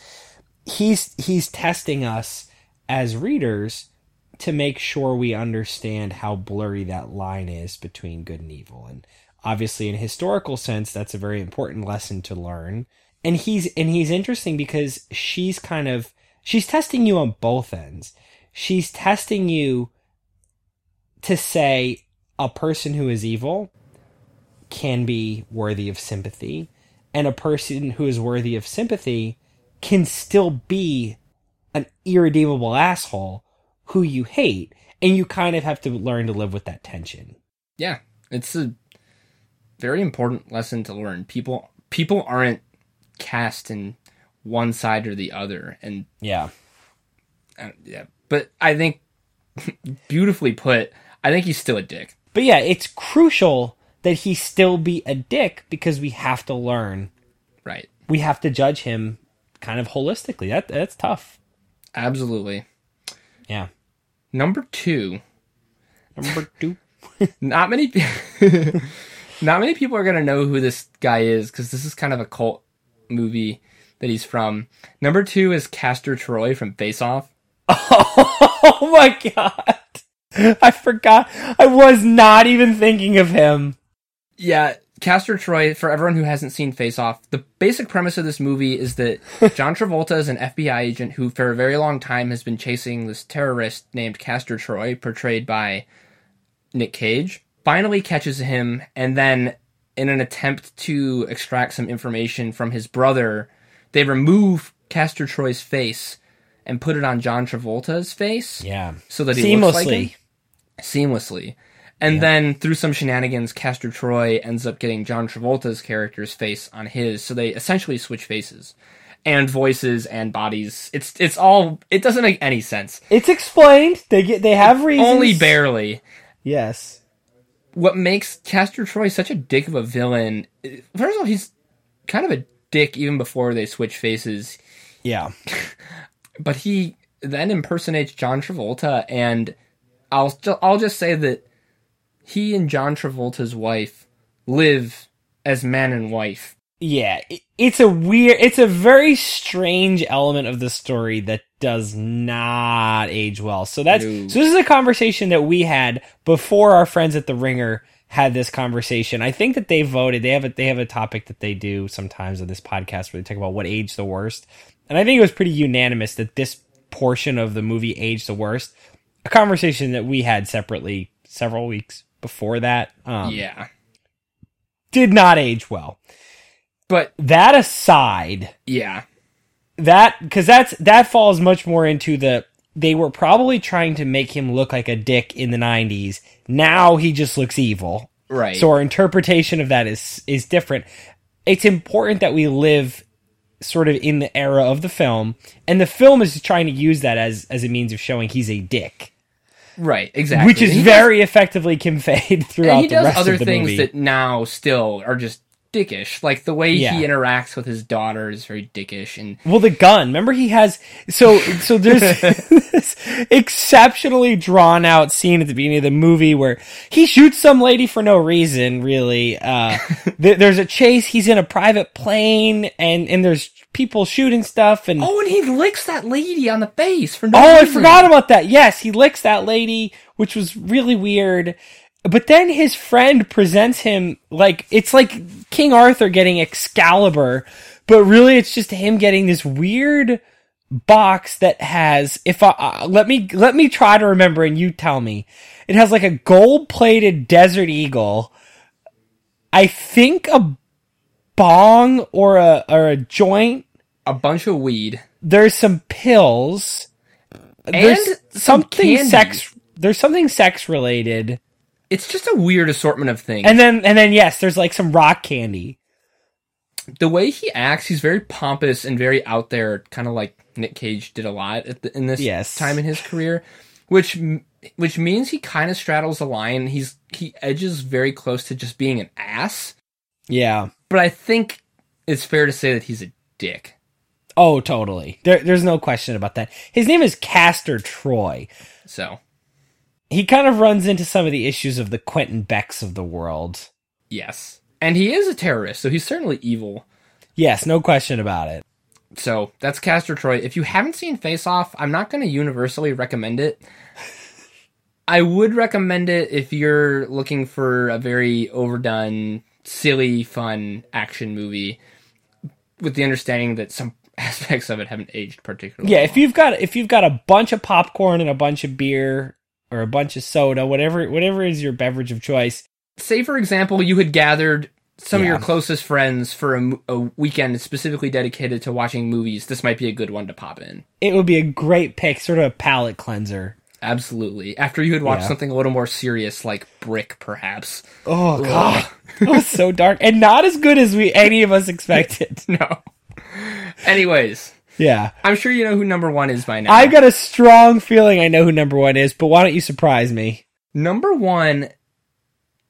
he's he's testing us as readers to make sure we understand how blurry that line is between good and evil. And obviously in a historical sense that's a very important lesson to learn. And he's and he's interesting because she's kind of she's testing you on both ends. She's testing you to say a person who is evil can be worthy of sympathy and a person who is worthy of sympathy can still be an irredeemable asshole who you hate and you kind of have to learn to live with that tension Yeah. It's a very important lesson to learn. People people aren't cast in one side or the other and yeah uh, yeah. But I think <laughs> beautifully put, I think he's still a dick. but yeah it's crucial that he still be a dick because we have to learn Right. we have to judge him kind of holistically that that's tough Absolutely. Yeah. Number 2, number two. <laughs> Not many <laughs> not many people are going to know who this guy is cuz this is kind of a cult movie that he's from. Number 2 is Castor Troy from Face Off. <laughs> oh my god. I forgot. I was not even thinking of him. Yeah, Castor Troy, for everyone who hasn't seen Face Off, the basic premise of this movie is that <laughs> John Travolta is an FBI agent who, for a very long time, has been chasing this terrorist named Castor Troy, portrayed by Nick Cage. Finally catches him, and then, in an attempt to extract some information from his brother, they remove Castor Troy's face and put it on John Travolta's face yeah. so that he looks like him. Seamlessly And then through some shenanigans, Castor Troy ends up getting John Travolta's character's face on his, so they essentially switch faces and voices and bodies. It's it's all it doesn't make any sense. It's explained. They get they have reasons. Only barely. Yes. What makes Castor Troy such a dick of a villain? First of all, he's kind of a dick even before they switch faces. Yeah. <laughs> but he then impersonates John Travolta, and I'll I'll just say that he and John Travolta's wife live as man and wife. Yeah. It's a weird. It's a very strange element of the story that does not age well. So that's No. so. This is a conversation that we had before our friends at the Ringer had this conversation. I think that they voted. They have a they have a topic that they do sometimes on this podcast where they talk about what aged the worst, and I think it was pretty unanimous that this portion of the movie aged the worst. A conversation that we had separately several weeks before that. Um, yeah, did not age well. but That aside, yeah, that because that's that falls much more into the they were probably trying to make him look like a dick in the 90s. Now he just looks evil. right. So our interpretation of that is is different. It's important that we live sort of in the era of the film, and the film is trying to use that as as a means of showing he's a dick, right, exactly. which is very effectively conveyed does, throughout <laughs> and he the does other things movie. that now still are just dickish. Like the way Yeah. he interacts with his daughter is very dickish, and Well, the gun. Remember, he has so so. There's <laughs> this exceptionally drawn out scene at the beginning of the movie where he shoots some lady for no reason. Really, uh, <laughs> th- there's a chase. He's in a private plane, and and there's people shooting stuff. And oh, oh, and he licks that lady on the face for no I reason. forgot about that. Yes, he licks that lady, which was really weird. But then his friend presents him like it's like King Arthur getting Excalibur, but really it's just him getting this weird box that has if I uh, let me let me try to remember and you tell me. It has like a gold-plated desert eagle. I think a bong or a or a joint. A bunch of weed. There's some pills. And There's some something sex there's something sex related. It's just a weird assortment of things. And then and then yes, there's like some rock candy. the way he acts, he's very pompous and very out there, kind of like Nick Cage did a lot at the, in this Yes. time in his career, which which means he kind of straddles the line. He's he edges very close to just being an ass, Yeah. but I think it's fair to say that he's a dick. Oh, totally. There, there's no question about that. His name is Castor Troy. So He kind of runs into some of the issues of the Quentin Becks of the world. yes, and he is a terrorist, so he's certainly evil. Yes, no question about it. So that's Castor Troy. If you haven't seen Face Off, I'm not going to universally recommend it. I would recommend it if you're looking for a very overdone, silly, fun action movie with the understanding that some <laughs> aspects of it haven't aged particularly. Yeah, well. if you've got if you've got a bunch of popcorn and a bunch of beer or a bunch of soda, whatever whatever is your beverage of choice, say for example you had gathered some of your closest friends for a, a weekend specifically dedicated to watching movies, this might be a good one to pop in. it would be a great pick, sort of a palate cleanser. Absolutely. After you had watched Yeah. something a little more serious like Brick, perhaps. Oh god, <laughs> it was so dark and not as good as we any of us expected. <laughs> No. Anyways, Yeah, I'm sure you know who number one is by now. I got a strong feeling I know who number one is, but why don't you surprise me? number one,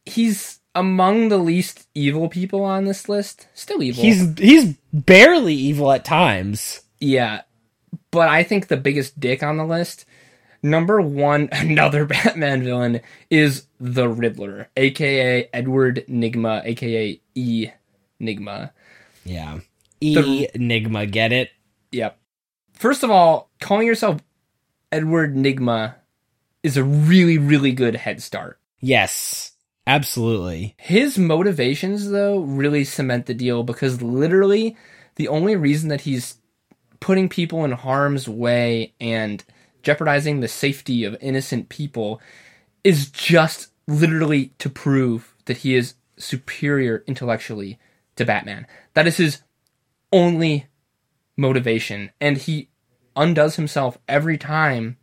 he's among the least evil people on this list. Still evil. He's he's barely evil at times. yeah, but I think the biggest dick on the list. Number one, <laughs> another Batman villain is the Riddler, aka Edward Nygma, aka E Nygma. Yeah, E Enigma, get it? Yep. First of all, calling yourself Edward Nygma is a really, really good head start. Yes, absolutely. His motivations, though, really cement the deal because literally the only reason that he's putting people in harm's way and jeopardizing the safety of innocent people is just literally to prove that he is superior intellectually to Batman. That is his only motivation. And he undoes himself every time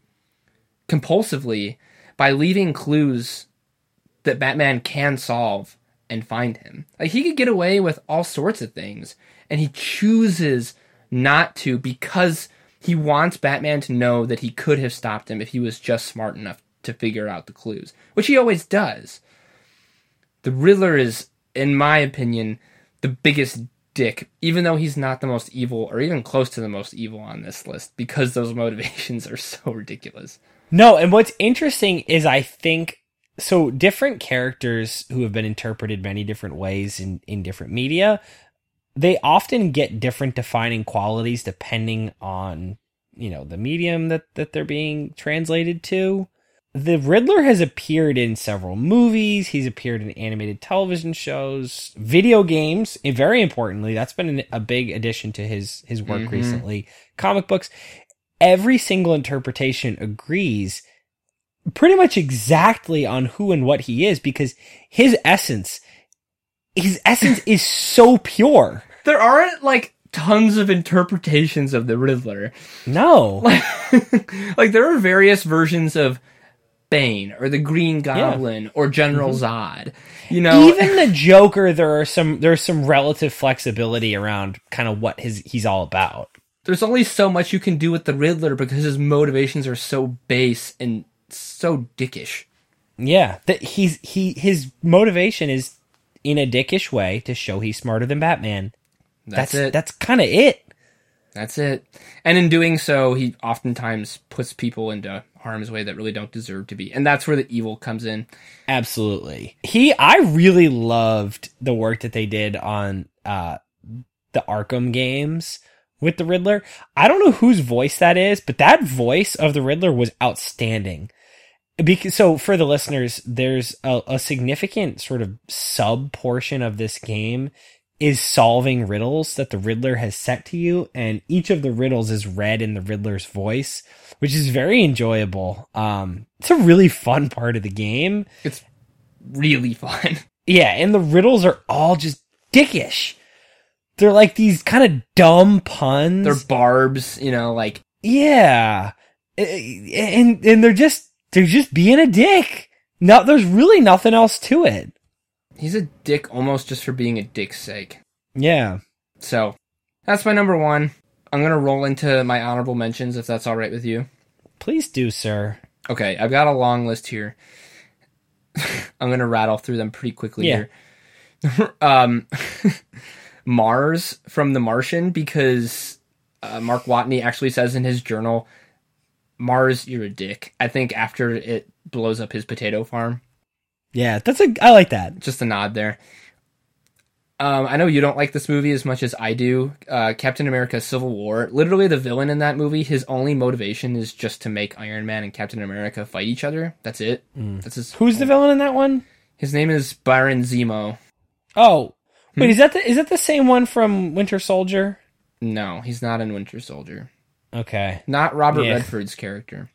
compulsively by leaving clues that Batman can solve and find him. Like he could get away with all sorts of things, and he chooses not to because he wants Batman to know that he could have stopped him if he was just smart enough to figure out the clues, which he always does. The Riddler is, in my opinion, the biggest dick, even though he's not the most evil or even close to the most evil on this list, because those <laughs> motivations are so ridiculous. No, and what's interesting is I think so different characters who have been interpreted many different ways in, in different media, they often get different defining qualities depending on, you know, the medium that, that they're being translated to. The Riddler has appeared in several movies. He's appeared in animated television shows, video games, and very importantly, that's been an, a big addition to his his work Mhm. recently. Comic books. Every single interpretation agrees pretty much exactly on who and what he is because his essence his essence <laughs> is so pure. There aren't like tons of interpretations of the Riddler. No. Like, <laughs> like there are various versions of Bane or the Green Goblin or General mm-hmm. Zod. You know, Even the Joker there are some there's some relative flexibility around kind of what his he's all about. there's only so much you can do with the Riddler because his motivations are so base and so dickish. Yeah, that he's he his motivation is in a dickish way to show he's smarter than Batman. That's, That's. That's kind of it. That's it. And in doing so, he oftentimes puts people into harm's way that really don't deserve to be. And that's where the evil comes in. Absolutely. He I really loved the work that they did on uh the Arkham games with the Riddler. I don't know whose voice that is, but that voice of the Riddler was outstanding. because so for the listeners, there's a, a significant sort of sub portion of this game is solving riddles that the Riddler has set to you, and each of the riddles is read in the Riddler's voice, which is very enjoyable. Um, it's a really fun part of the game. It's really fun. <laughs> Yeah, and the riddles are all just dickish. They're like these kind of dumb puns. They're barbs, you know, like yeah, and and they're just they're just being a dick. No, there's really nothing else to it. He's a dick almost just for being a dick's sake. Yeah. So that's my number one. I'm gonna roll into my honorable mentions if that's all right with you. Please do, sir. Okay, I've got a long list here. <laughs> I'm gonna rattle through them pretty quickly Yeah. here. <laughs> um, <laughs> Mars from The Martian because uh, Mark Watney actually says in his journal, "Mars, you're a dick." I think after it blows up his potato farm, Yeah, that's a I like that. just a nod there. Um, I know you don't like this movie as much as I do. Uh, Captain America: Civil War. Literally, the villain in that movie, his only motivation is just to make Iron Man and Captain America fight each other. That's it. That's his. Who's the villain in that one? His name is Baron Zemo. Oh, wait, Hmm? is that the is that the same one from Winter Soldier? No, he's not in Winter Soldier. Okay. Not Robert Yeah. Redford's character.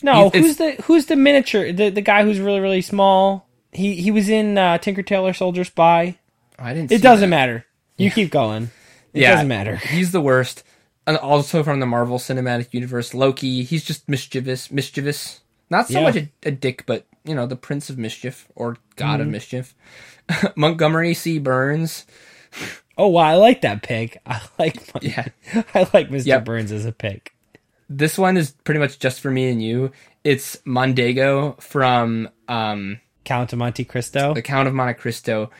No, He's- who's the who's the miniature? The the guy who's really really small. He he was in uh, Tinker Tailor Soldier Spy. Oh, I didn't. It doesn't that. matter. You keep going. It Yeah. doesn't matter. He's the worst. And also from the Marvel Cinematic Universe, Loki. He's just mischievous. Mischievous. Not so Yeah. much a, a dick, but you know the Prince of Mischief or God of Mm-hmm. Mischief. <laughs> Montgomery C. Burns. Oh wow, I like that pick. I like my, <laughs> Yeah. <laughs> I like Mr. Yep. Burns as a pick. This one is pretty much just for me and you. It's Mondego from um, Count of Monte Cristo. The Count of Monte Cristo.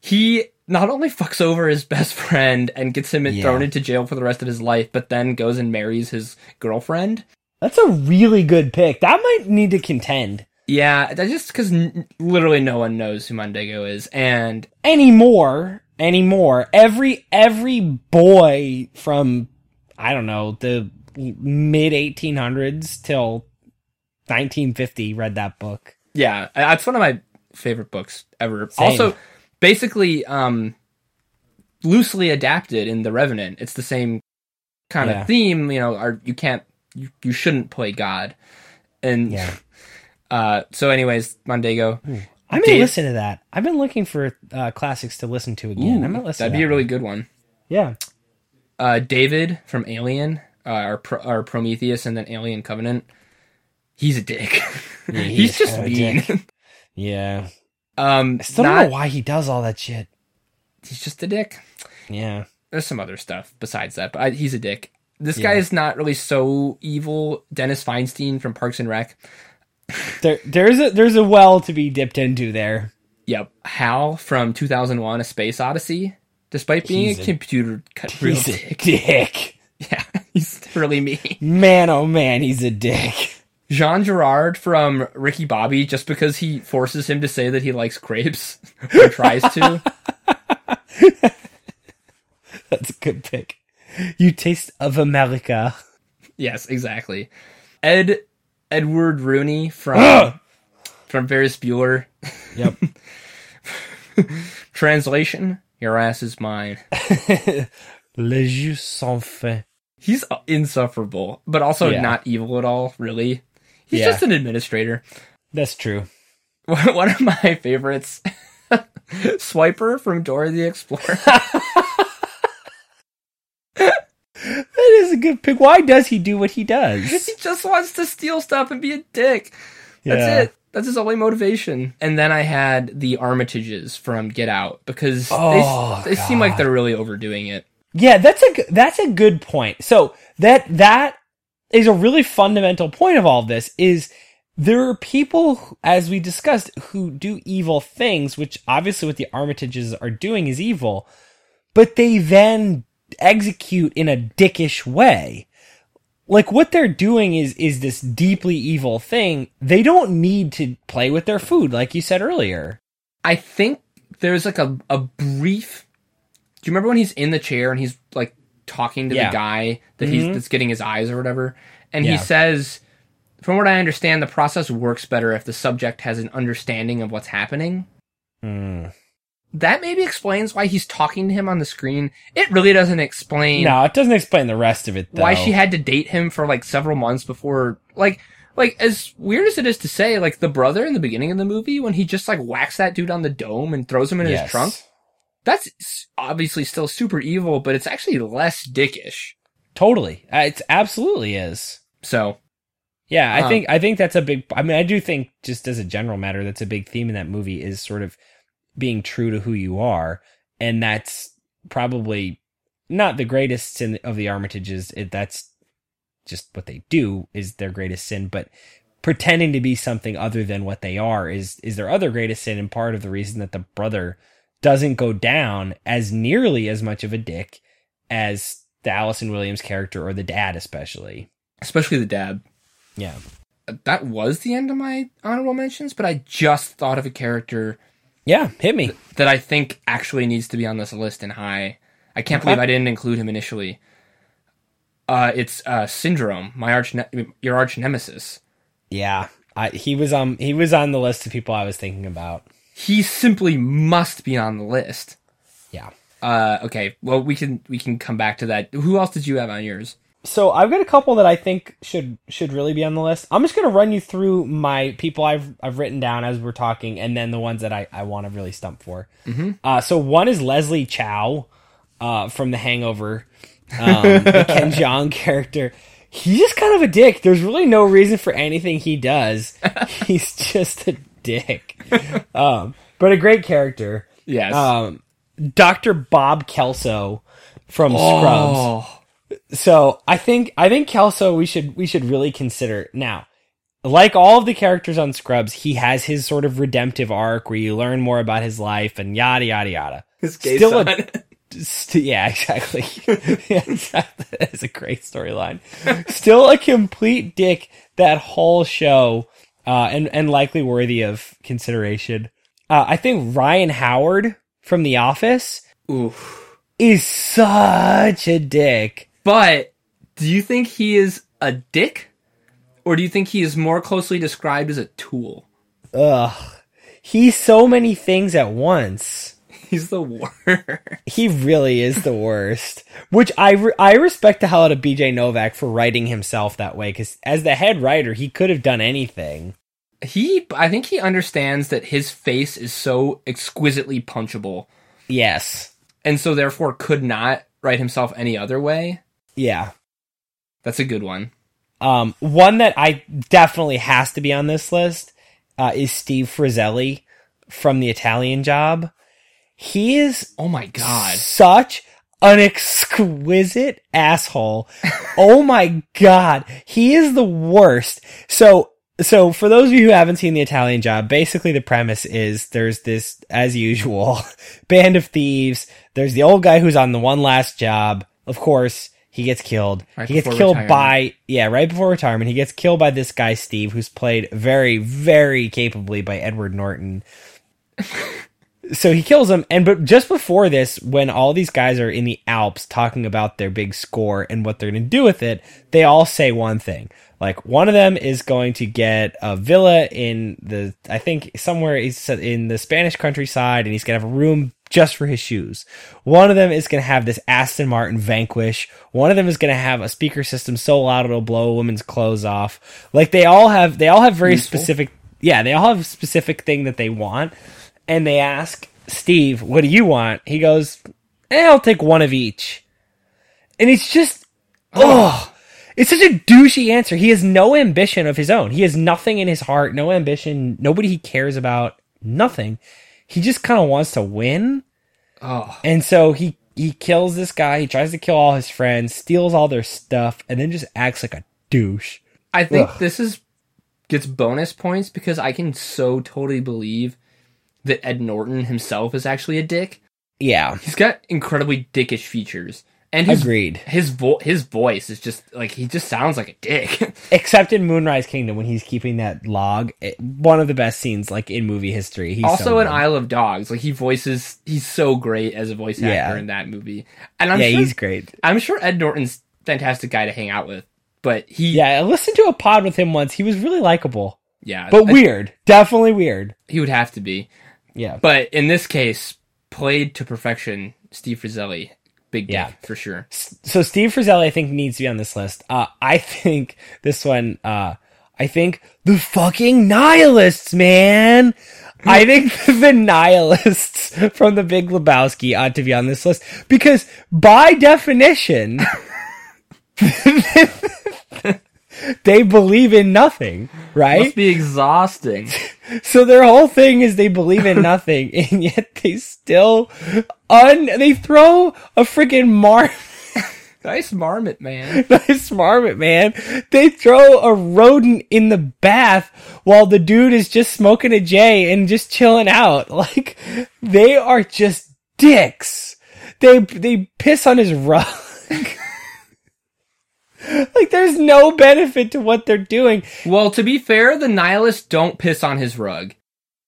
He not only fucks over his best friend and gets him Yeah. thrown into jail for the rest of his life, but then goes and marries his girlfriend. That's a really good pick. That might need to contend Yeah, that's just because n- literally no one knows who Mondego is, and anymore. Anymore. Every every boy from I don't know the mid 1800s till 1950 read that book. Yeah, that's one of my favorite books ever. Same. Also, basically, um, loosely adapted in The Revenant. It's the same kind Yeah. of theme. You know, are you can't you, you shouldn't play God, and Yeah. <laughs> Uh, so, anyways, Mondego. I may listen to that. I've been looking for uh, classics to listen to again. I might listen. To listen. that'd be that a really one. good one. yeah. Uh, David from Alien, uh, or, Pro- or Prometheus, and then Alien Covenant. He's a dick. <laughs> he He's is just mean. <laughs> Yeah. um, I still not- don't know why he does all that shit. he's just a dick. Yeah. There's some other stuff besides that, but I, he's a dick. This Yeah. guy is not really so evil. Dennis Feinstein from Parks and Rec. There there's a there's a well to be dipped into there. Yep. Hal from 2001: A Space Odyssey. Despite being He's a, computer cut real He's a dick, dick. <laughs> yeah, he's really mean. Man, oh man, he's a dick. Jean Girard from Ricky Bobby, just because he forces him to say that he likes crepes <laughs> or tries to. <laughs> That's a good pick. You taste of America. yes, exactly. Ed Edward Rooney from <gasps> from Ferris Bueller. Yep. <laughs> Translation: Your ass is mine. Le jus sans fin. He's insufferable, but also Yeah. not evil at all, really. He's Yeah. just an administrator. That's true. <laughs> One of my favorites, <laughs> Swiper from Dora the Explorer. <laughs> That is a good pick. Why does he do what he does? he just wants to steal stuff and be a dick. That's Yeah. it. That's his only motivation. And then I had the Armitages from Get Out because Oh, they, they seem like they're really overdoing it. Yeah, that's a that's a good point. So that that is a really fundamental point of all of this is there are people as we discussed who do evil things which obviously what the Armitages are doing is evil but they then execute in a dickish way. Like what they're doing is is this deeply evil thing. They don't need to play with their food like you said earlier. I think there's like a, a brief. Do you remember when he's in the chair and he's like talking to Yeah. the guy that he's that's getting his eyes or whatever, and Yeah. he says, from what I understand, the process works better if the subject has an understanding of what's happening. Hmm. That maybe explains why he's talking to him on the screen. It really doesn't explain No, it doesn't explain the rest of it. Though. why she had to date him for like several months before like like as weird as it is to say like the brother in the beginning of the movie when he just like whacks that dude on the dome and throws him in Yes. his trunk that's obviously still super evil but it's actually less dickish Totally, Uh, it absolutely is. so Yeah, I Um, think I think that's a big. I mean, I do think just as a general matter, that's a big theme in that movie is sort of being true to who you are, and that's probably not the greatest sin of the Armitages. It, that's just what they do is their greatest sin, but pretending to be something other than what they are is is their other greatest sin, and part of the reason that the brother doesn't go down as nearly as much of a dick as the Allison Williams character or the dad, especially. especially the dad Yeah. that was the end of my honorable mentions but i just thought of a character Yeah, hit me. that i think actually needs to be on this list and high i can't Okay. believe i didn't include him initially uh it's uh syndrome my arch ne- your arch nemesis Yeah, I, he was um he was on the list of people I was thinking about. He simply must be on the list. Yeah. Uh, okay, well we can we can come back to that. Who else did you have on yours? So I've got a couple that I think should should really be on the list. I'm just gonna run you through my people I've I've written down as we're talking, and then the ones that I I want to really stump for. Mm-hmm. Uh, so one is Leslie Chow, uh, from The Hangover, um, <laughs> the Ken Jeong character. He's just kind of a dick. There's really no reason for anything he does. <laughs> He's just a dick. <laughs> Um, but a great character. Yes. um, Dr. Bob Kelso from Scrubs. oh, So I think I think Kelso we should we should really consider now. Like all of the characters on Scrubs, he has his sort of redemptive arc where you learn more about his life and yada yada yada. his gay Still a- <laughs> St- yeah, exactly. yeah, <laughs> exactly. That's a great storyline. Still a complete dick that whole show, uh, and and likely worthy of consideration. Uh, I think Ryan Howard from The Office Oof. is such a dick. But do you think he is a dick, or do you think he is more closely described as a tool? Ugh, he's so many things at once. <laughs> He's the worst. He really is the worst. Which I re- I respect the hell out of BJ Novak for writing himself that way because as the head writer, he could have done anything. he, I think he understands that his face is so exquisitely punchable, Yes. and so therefore could not write himself any other way. Yeah. That's a good one. Um, one that I definitely has to be on this list uh, is Steve Frazelli from The Italian Job. He is Oh my god. such an exquisite asshole. oh my god, he is the worst. So, so for those of you who haven't seen the Italian Job, basically the premise is there's this, as usual, <laughs> band of thieves. There's the old guy who's on the one last job. Of course, he gets killed. Right he gets killed retirement. by yeah, right before retirement. He gets killed by this guy Steve, who's played very, very capably by Edward Norton <laughs> so he kills him and but just before this when all these guys are in the alps talking about their big score and what they're going to do with it they all say one thing. Like one of them is going to get a villa in the i think somewhere he's in the spanish countryside and he's going to have a room just for his shoes. One of them is going to have this aston martin vanquish. One of them is going to have a speaker system so loud it'll blow a woman's clothes off. Like they all have they all have very Useful. specific yeah they all have a specific thing that they want and they ask Steve, "What do you want?" He goes, eh, "I'll take one of each." And it's just, oh, it's such a douchey answer. He has no ambition of his own. He has nothing in his heart, no ambition, nobody he cares about, nothing. He just kind of wants to win, Oh, and so he he kills this guy. He tries to kill all his friends, steals all their stuff, and then just acts like a douche. I think Ugh. this is gets bonus points because I can so totally believe that Ed Norton himself is actually a dick. Yeah, He's got incredibly dickish features, and his agreed. his vo- his voice is just like he just sounds like a dick. <laughs> Except in Moonrise Kingdom when he's keeping that log, it, one of the best scenes like in movie history. He's also so in. Isle of Dogs, like he voices, he's so great as a voice actor Yeah. in that movie. And I'm yeah, sure, he's great. I'm sure Ed Norton's fantastic guy to hang out with. but he Yeah, I listened to a pod with him once. He was really likable, yeah, but I- weird. Definitely weird. he would have to be. Yeah. But in this case, played to perfection, Steve Frazelli, big Yeah. for sure. So Steve Frazelli, I think, needs to be on this list. Uh, I <laughs> think this one, uh, I think the fucking nihilists, man. I think <laughs> the nihilists from the Big Lebowski ought to be on this list because by definition, <laughs> they believe in nothing, right? Must be exhausting. So their whole thing is they believe in <laughs> nothing, and yet they still un they throw a freaking mar <laughs> nice marmot, man. <laughs> nice marmot, man. They throw a rodent in the bath while the dude is just smoking a J and just chilling out. Like they are just dicks. They they piss on his rug. <laughs> like there's no benefit to what they're doing. Well, to be fair, the nihilists don't piss on his rug.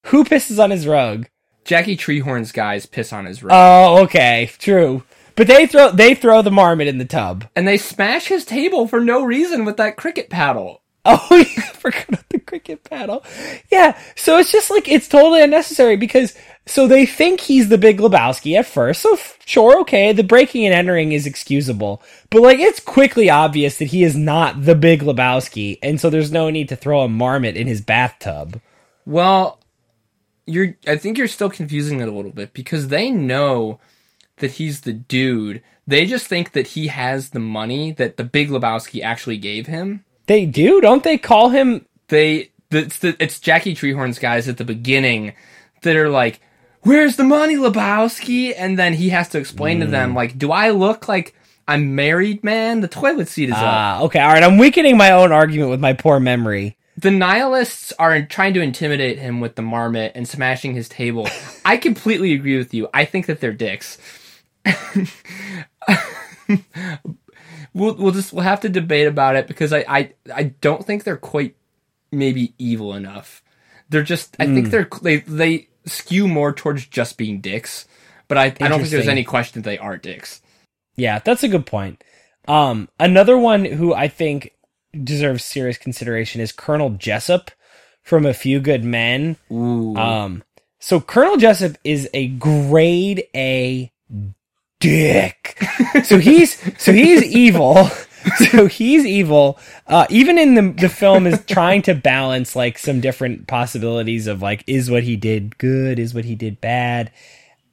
Who pisses on his rug? Jackie Treehorn's guys piss on his rug. Oh, okay, true. But they throw they throw the marmot in the tub. and they smash his table for no reason with that cricket paddle. <laughs> Oh, yeah, I forgot about the cricket paddle. Yeah, so it's just like it's totally unnecessary because so they think he's the Big Lebowski at first. So f- sure, okay, the breaking and entering is excusable, but like it's quickly obvious that he is not the Big Lebowski, and so there's no need to throw a marmot in his bathtub. Well, you're I think you're still confusing it a little bit because they know that he's the dude. They just think that he has the money that the Big Lebowski actually gave him. They do, don't they? Call him They it's the it's Jackie Treehorn's guys at the beginning that are like, "Where's the money, Lebowski?" And then he has to explain to them like, "Do I look like I'm married, man? The toilet seat is up." Ah, okay, all right. I'm weakening my own argument with my poor memory. The nihilists are trying to intimidate him with the marmot and smashing his table. <laughs> I completely agree with you. I think that they're dicks. <laughs> we'll we'll just we'll have to debate about it because I I, I don't think they're quite maybe evil enough. They're just I think they're they they skew more towards just being dicks. But I, I don't think there's any question that they are dicks. Yeah, that's a good point. Um, another one who I think deserves serious consideration is Colonel Jessep from A Few Good Men. Ooh. Um, so Colonel Jessep is a grade A dick. so he's so he's evil. <laughs> So he's evil. Uh, even in the the film is trying to balance like some different possibilities of like is what he did good, is what he did bad.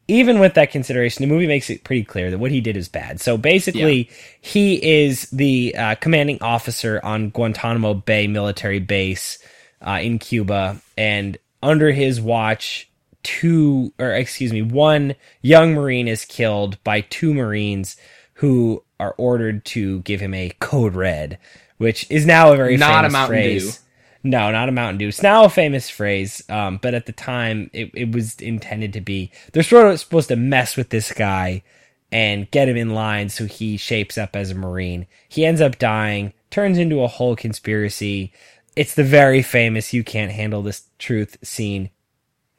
Even with that consideration, the movie makes it pretty clear that what he did is bad. So basically, he is the uh, commanding officer on Guantanamo Bay military base uh, in Cuba, and under his watch, two or excuse me, one young marine is killed by two marines who are ordered to give him a code red, which is now a very Not a famous Mountain phrase. No, not a Mountain Dew. It's now a famous phrase, um, but at the time it, it was intended to be. They're sort of supposed to mess with this guy and get him in line so he shapes up as a Marine. He ends up dying, turns into a whole conspiracy. It's the very famous "You can't handle this truth" scene.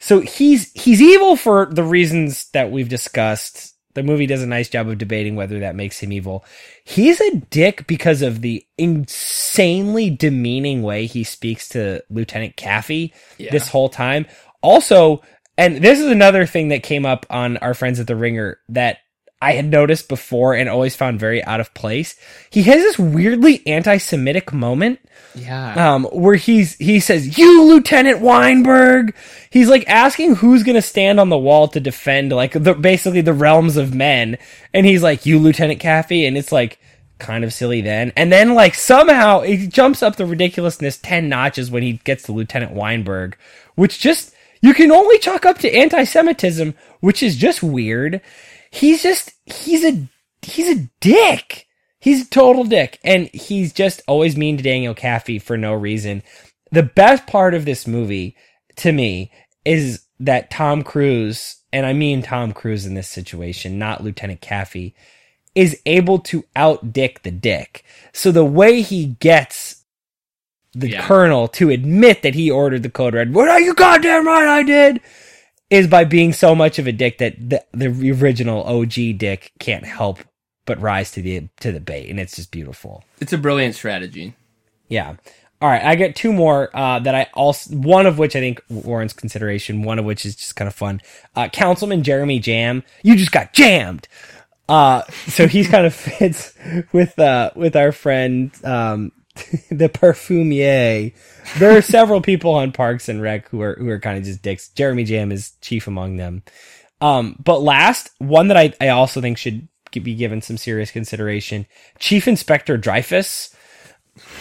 So he's he's evil for the reasons that we've discussed. The movie does a nice job of debating whether that makes him evil. He's a dick because of the insanely demeaning way he speaks to Lieutenant Kaffee Yeah. this whole time. Also, and this is another thing that came up on our friends at the Ringer that I had noticed before and always found very out of place. He has this weirdly anti-Semitic moment yeah. um, where he's he says, "You, Lieutenant Weinberg." He's like asking who's gonna stand on the wall to defend like the basically the realms of men, and he's like, "You, Lieutenant Kaffee," and it's like kind of silly then, and then like somehow it jumps up the ridiculousness ten notches when he gets to Lieutenant Weinberg, which just you can only chalk up to anti-Semitism, which is just weird. He's just he's a he's a dick. He's a total dick, and he's just always mean to Daniel Kaffee for no reason. The best part of this movie, to me, is that Tom Cruise, and I mean Tom Cruise in this situation, not Lieutenant Kaffee, is able to out dick the dick. So the way he gets the Yeah. colonel to admit that he ordered the code red, what are you goddamn right I did? Is by being so much of a dick that the, the original OG dick can't help but rise to the to the bait, and it's just beautiful. It's a brilliant strategy. Yeah. All right, I get two more uh, that I also one of which I think warrants consideration. One of which is just kind of fun. Uh, Councilman Jeremy Jam, you just got jammed. Uh, so he's <laughs> kind of fits with uh with our friend um <laughs> the perfumier. There are several people on Parks and Rec who are who are kind of just dicks. Jeremy Jam is chief among them. Um, but last one that I I also think should be given some serious consideration. Chief Inspector Dreyfus.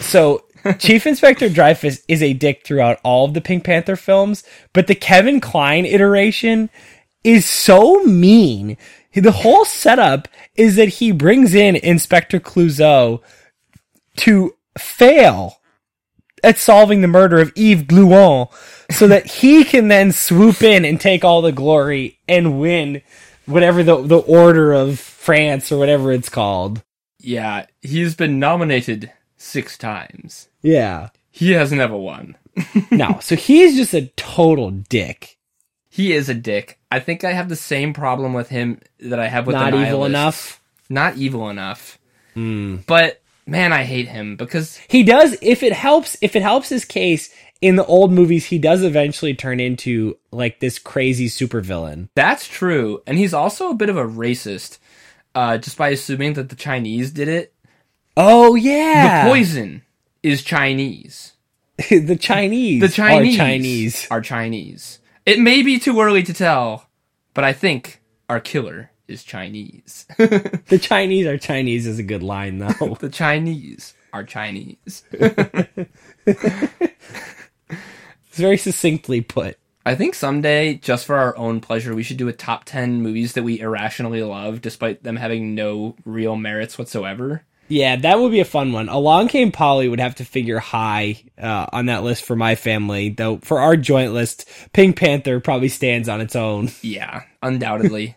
So Chief <laughs> Inspector Dreyfus is a dick throughout all of the Pink Panther films, but the Kevin Kline iteration is so mean. The whole setup is that he brings in Inspector Clouseau to fail at solving the murder of Yves Gluant so that he can then swoop in and take all the glory and win whatever the, the order of France or whatever it's called. Yeah, he's been nominated six times. Yeah. He has never won. <laughs> no, so he's just a total dick. He is a dick. I think I have the same problem with him that I have with Not the evil enough. Not evil enough. Hmm. But man, I hate him because He does if it helps if it helps his case in the old movies he does eventually turn into like this crazy supervillain. that's true, and he's also a bit of a racist. Uh, just by assuming that the Chinese did it. Oh yeah. The poison is Chinese. <laughs> the Chinese. The Chinese are Chinese. are Chinese. It may be too early to tell, but I think our killer is Chinese. <laughs> The Chinese are Chinese is a good line though. <laughs> the Chinese are Chinese. <laughs> it's very succinctly put. I think someday, just for our own pleasure, we should do a top 10 movies that we irrationally love, despite them having no real merits whatsoever. Yeah, that would be a fun one. Along Came Polly would have to figure high uh, on that list for my family, though for our joint list, Pink Panther probably stands on its own. Yeah, undoubtedly.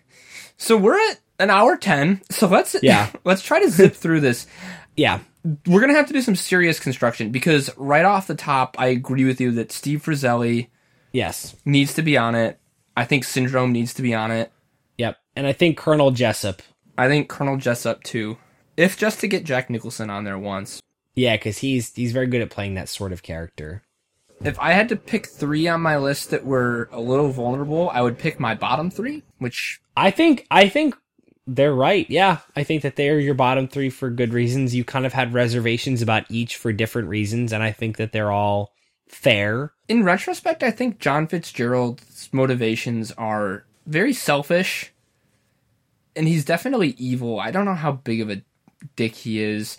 So we're at an hour 10, so let's Yeah. <laughs> let's try to zip through this. Yeah. We're going to have to do some serious construction because right off the top, I agree with you that Steve Frazelli Yes. needs to be on it. I think Syndrome needs to be on it. Yep. And I think Colonel Jessep. I think Colonel Jessep too. If just to get Jack Nicholson on there once. Yeah, because he's he's very good at playing that sort of character. If I had to pick three on my list that were a little vulnerable, I would pick my bottom three, which I think I think they're right. Yeah, I think that they're your bottom three for good reasons. You kind of had reservations about each for different reasons, and I think that they're all fair. in retrospect, I think John Fitzgerald's motivations are very selfish. And he's definitely evil. I don't know how big of a dick he is.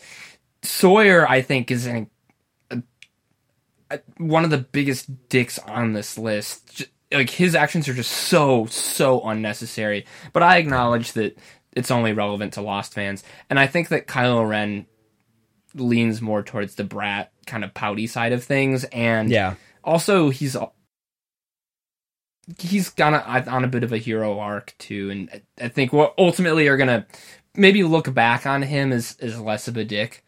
Sawyer, I think, is an, Uh, one of the biggest dicks on this list. Like his actions are just so so unnecessary. But I acknowledge that it's only relevant to Lost fans, and I think that Kylo Ren leans more towards the brat kind of pouty side of things, and Yeah. also he's he's gone a, on a bit of a hero arc too, and I- I think what ultimately are gonna maybe look back on him as as less of a dick.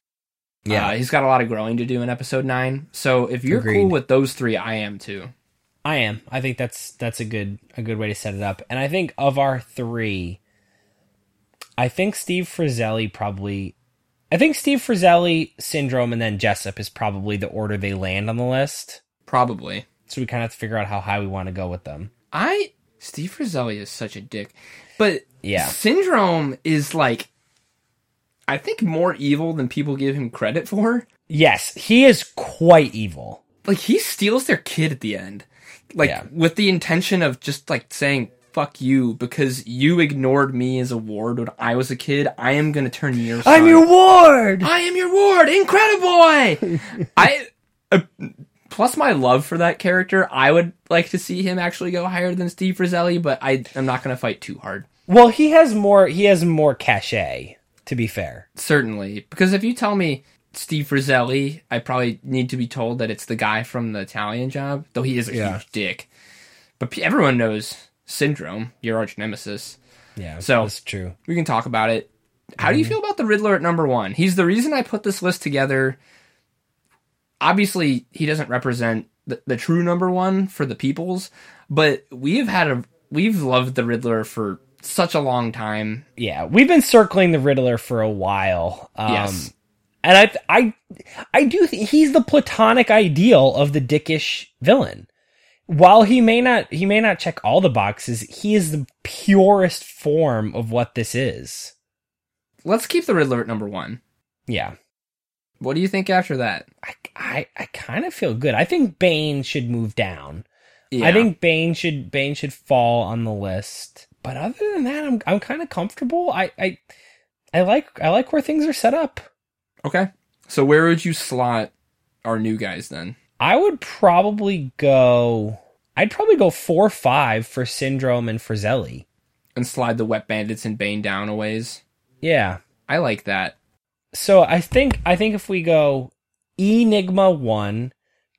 Yeah. Uh, he's got a lot of growing to do in episode nine. So if you're Agreed. cool with those three, I am too. I am. I think that's that's a good a good way to set it up. And I think of our three, I think Steve Frazelli probably I think Steve Frazelli, Syndrome, and then Jessep is probably the order they land on the list. Probably. So we kind of have to figure out how high we want to go with them. I Steve Frazelli is such a dick, but Yeah. Syndrome is like, I think more evil than people give him credit for. Yes, he is quite evil. Like he steals their kid at the end, like Yeah. with the intention of just like saying "fuck you" because you ignored me as a ward when I was a kid. I am gonna turn your. I'm your ward. I am your ward, Incrediboy. <laughs> I uh, plus my love for that character. I would like to see him actually go higher than Steve Frazelli, but I am not going to fight too hard. Well, he has more. He has more cachet. To be fair, Certainly, because if you tell me Steve Frazelli, I probably need to be told that it's the guy from the Italian Job, though he is a Yeah. huge dick. But everyone knows Syndrome, your arch nemesis. yeah. So- that's true. We can talk about it. How do you mhm. feel about the Riddler at number one? He's the reason I put this list together. Obviously, he doesn't represent the, the true number one for the peoples, but we have had a we've loved the Riddler for such a long time. Yeah, we've been circling the Riddler for a while. Um, Yes. and I, I, I do. Th- he's the platonic ideal of the dickish villain. While he may not, he may not check all the boxes. He is the purest form of what this is. Let's keep the Riddler at number one. Yeah, What do you think after that? I, I, I kind of feel good. I think Bane should move down. Yeah. I think Bane should Bane should fall on the list. But other than that, I'm I'm kind of comfortable. I, I, I like I like where things are set up. Okay. So where would you slot our new guys then? I would probably go. I'd probably go four five for Syndrome and Frazelli. And slide the Wet Bandits and Bane down a ways. Yeah. I like that. So I think I think if we go Enigma one,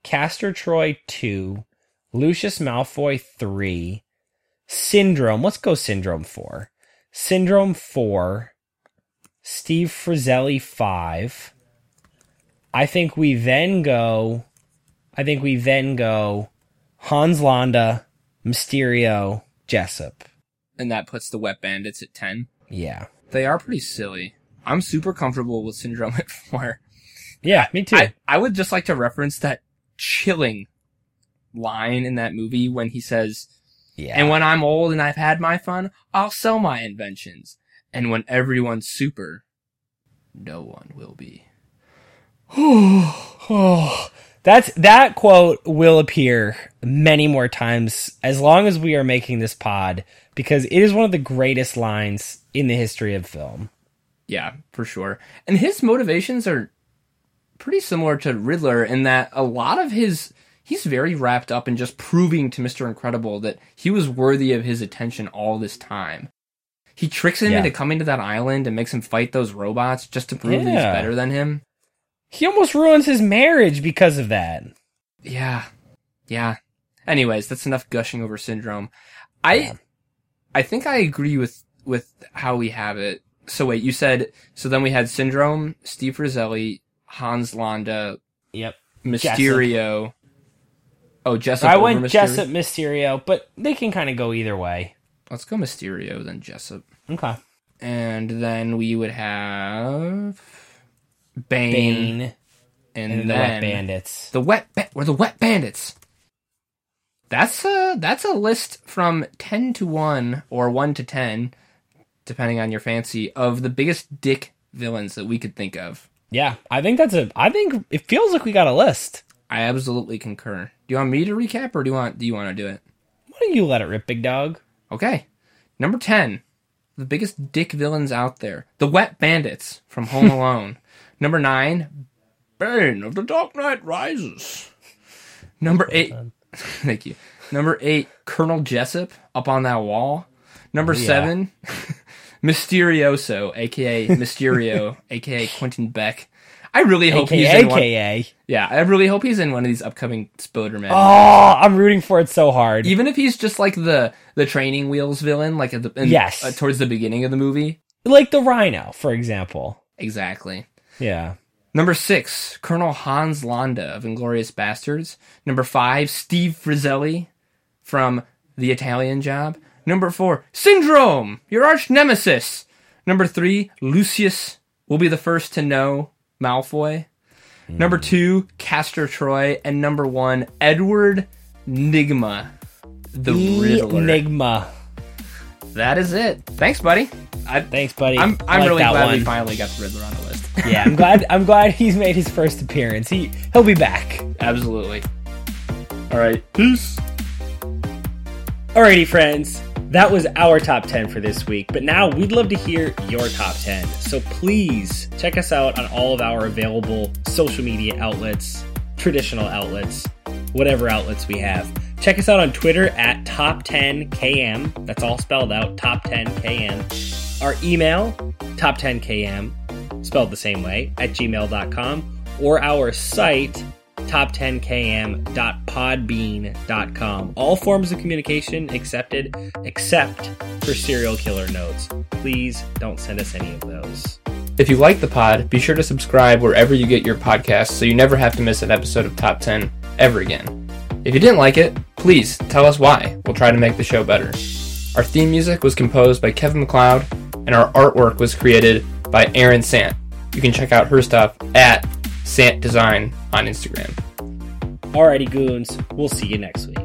Castor Troy two, Lucius Malfoy three, Syndrome. Let's go Syndrome four. Syndrome four. Steve Frazelli five. I think we then go. I think we then go Hans Landa, Mysterio, Jessep. And that puts the Wet Bandits at 10. Yeah. They are pretty silly. I'm super comfortable with Syndrome <laughs> at 4. Yeah, me too. I, I would just like to reference that chilling line in that movie when he says, yeah. And when I'm old and I've had my fun, I'll sell my inventions. And when everyone's super, no one will be. <sighs> Oh, that's that quote will appear many more times as long as we are making this pod because it is one of the greatest lines in the history of film. Yeah, for sure. And his motivations are pretty similar to Riddler in that a lot of his he's very wrapped up in just proving to Mr. Incredible that he was worthy of his attention all this time. He tricks him Yeah. into coming to that island and makes him fight those robots just to prove that he's better than him. He almost ruins his marriage because of that. Yeah. Yeah. Anyways, that's enough gushing over syndrome. I Yeah. I think I agree with with how we have it. So wait, you said so then we had syndrome, Steve Roselli, Hans Landa, Yep. Mysterio. Oh, Jessep. I over went Mysterio? Jessep Mysterio, but they can kind of go either way. Let's go Mysterio then Jessep, Okay. and then we would have Bane, Bane and, and the Wet Bandits. the wet ba- we're the wet bandits. That's a that's a list from ten to one or one to ten, depending on your fancy, of the biggest dick villains that we could think of. Yeah, I think that's a. I think it feels like we got a list. I absolutely concur. Do you want me to recap or do you want do you want to do it? Why don't you let it rip, big dog? Okay. Number 10. The biggest dick villains out there. The Wet Bandits from Home <laughs> Alone. Number 9. Bane of the Dark Knight Rises. Number 8. <laughs> Thank you. Number 8. Colonel Jessep up on that wall. Number yeah. 7. <laughs> Mysterioso, aka Mysterio, aka Quentin Beck. I really hope he's AKA, in one. AKA. Yeah, I really hope he's in one of these upcoming Spoderman. Oh, I'm rooting for it so hard. Even if he's just like the the training wheels villain, like at the in, Yes. uh, towards the beginning of the movie. Like the Rhino, for example. Exactly. Yeah. Number six, Colonel Hans Landa of Inglourious Basterds. Number five, Steve Frazelli from The Italian Job. Number four, Syndrome, your arch nemesis. Number three, Lucius will be the first to know Malfoy. Number two, Castor Troy, and number one, Edward Nygma, the Riddler. Enigma. That is it. Thanks, buddy. I, Thanks, buddy. I'm I'm like really glad we one. finally got the Riddler on the list. <laughs> yeah, I'm glad. I'm glad he's made his first appearance. He he'll be back. Absolutely. All right. Peace. Alrighty, friends. That was our top 10 for this week, but now we'd love to hear your top 10. So please check us out on all of our available social media outlets, traditional outlets, whatever outlets we have. Check us out on Twitter at top10km. That's all spelled out, top10km. Our email, top10km, spelled the same way, at gmail.com, or our site, top10km.podbean.com. All forms of communication accepted except for serial killer notes. Please don't send us any of those. If you like the pod, be sure to subscribe wherever you get your podcasts so you never have to miss an episode of Top 10 ever again. If you didn't like it, please tell us why. We'll try to make the show better. Our theme music was composed by Kevin MacLeod, and our artwork was created by Erin Sant. You can check out her stuff at Sant Design on Instagram. Alrighty, goons. We'll see you next week.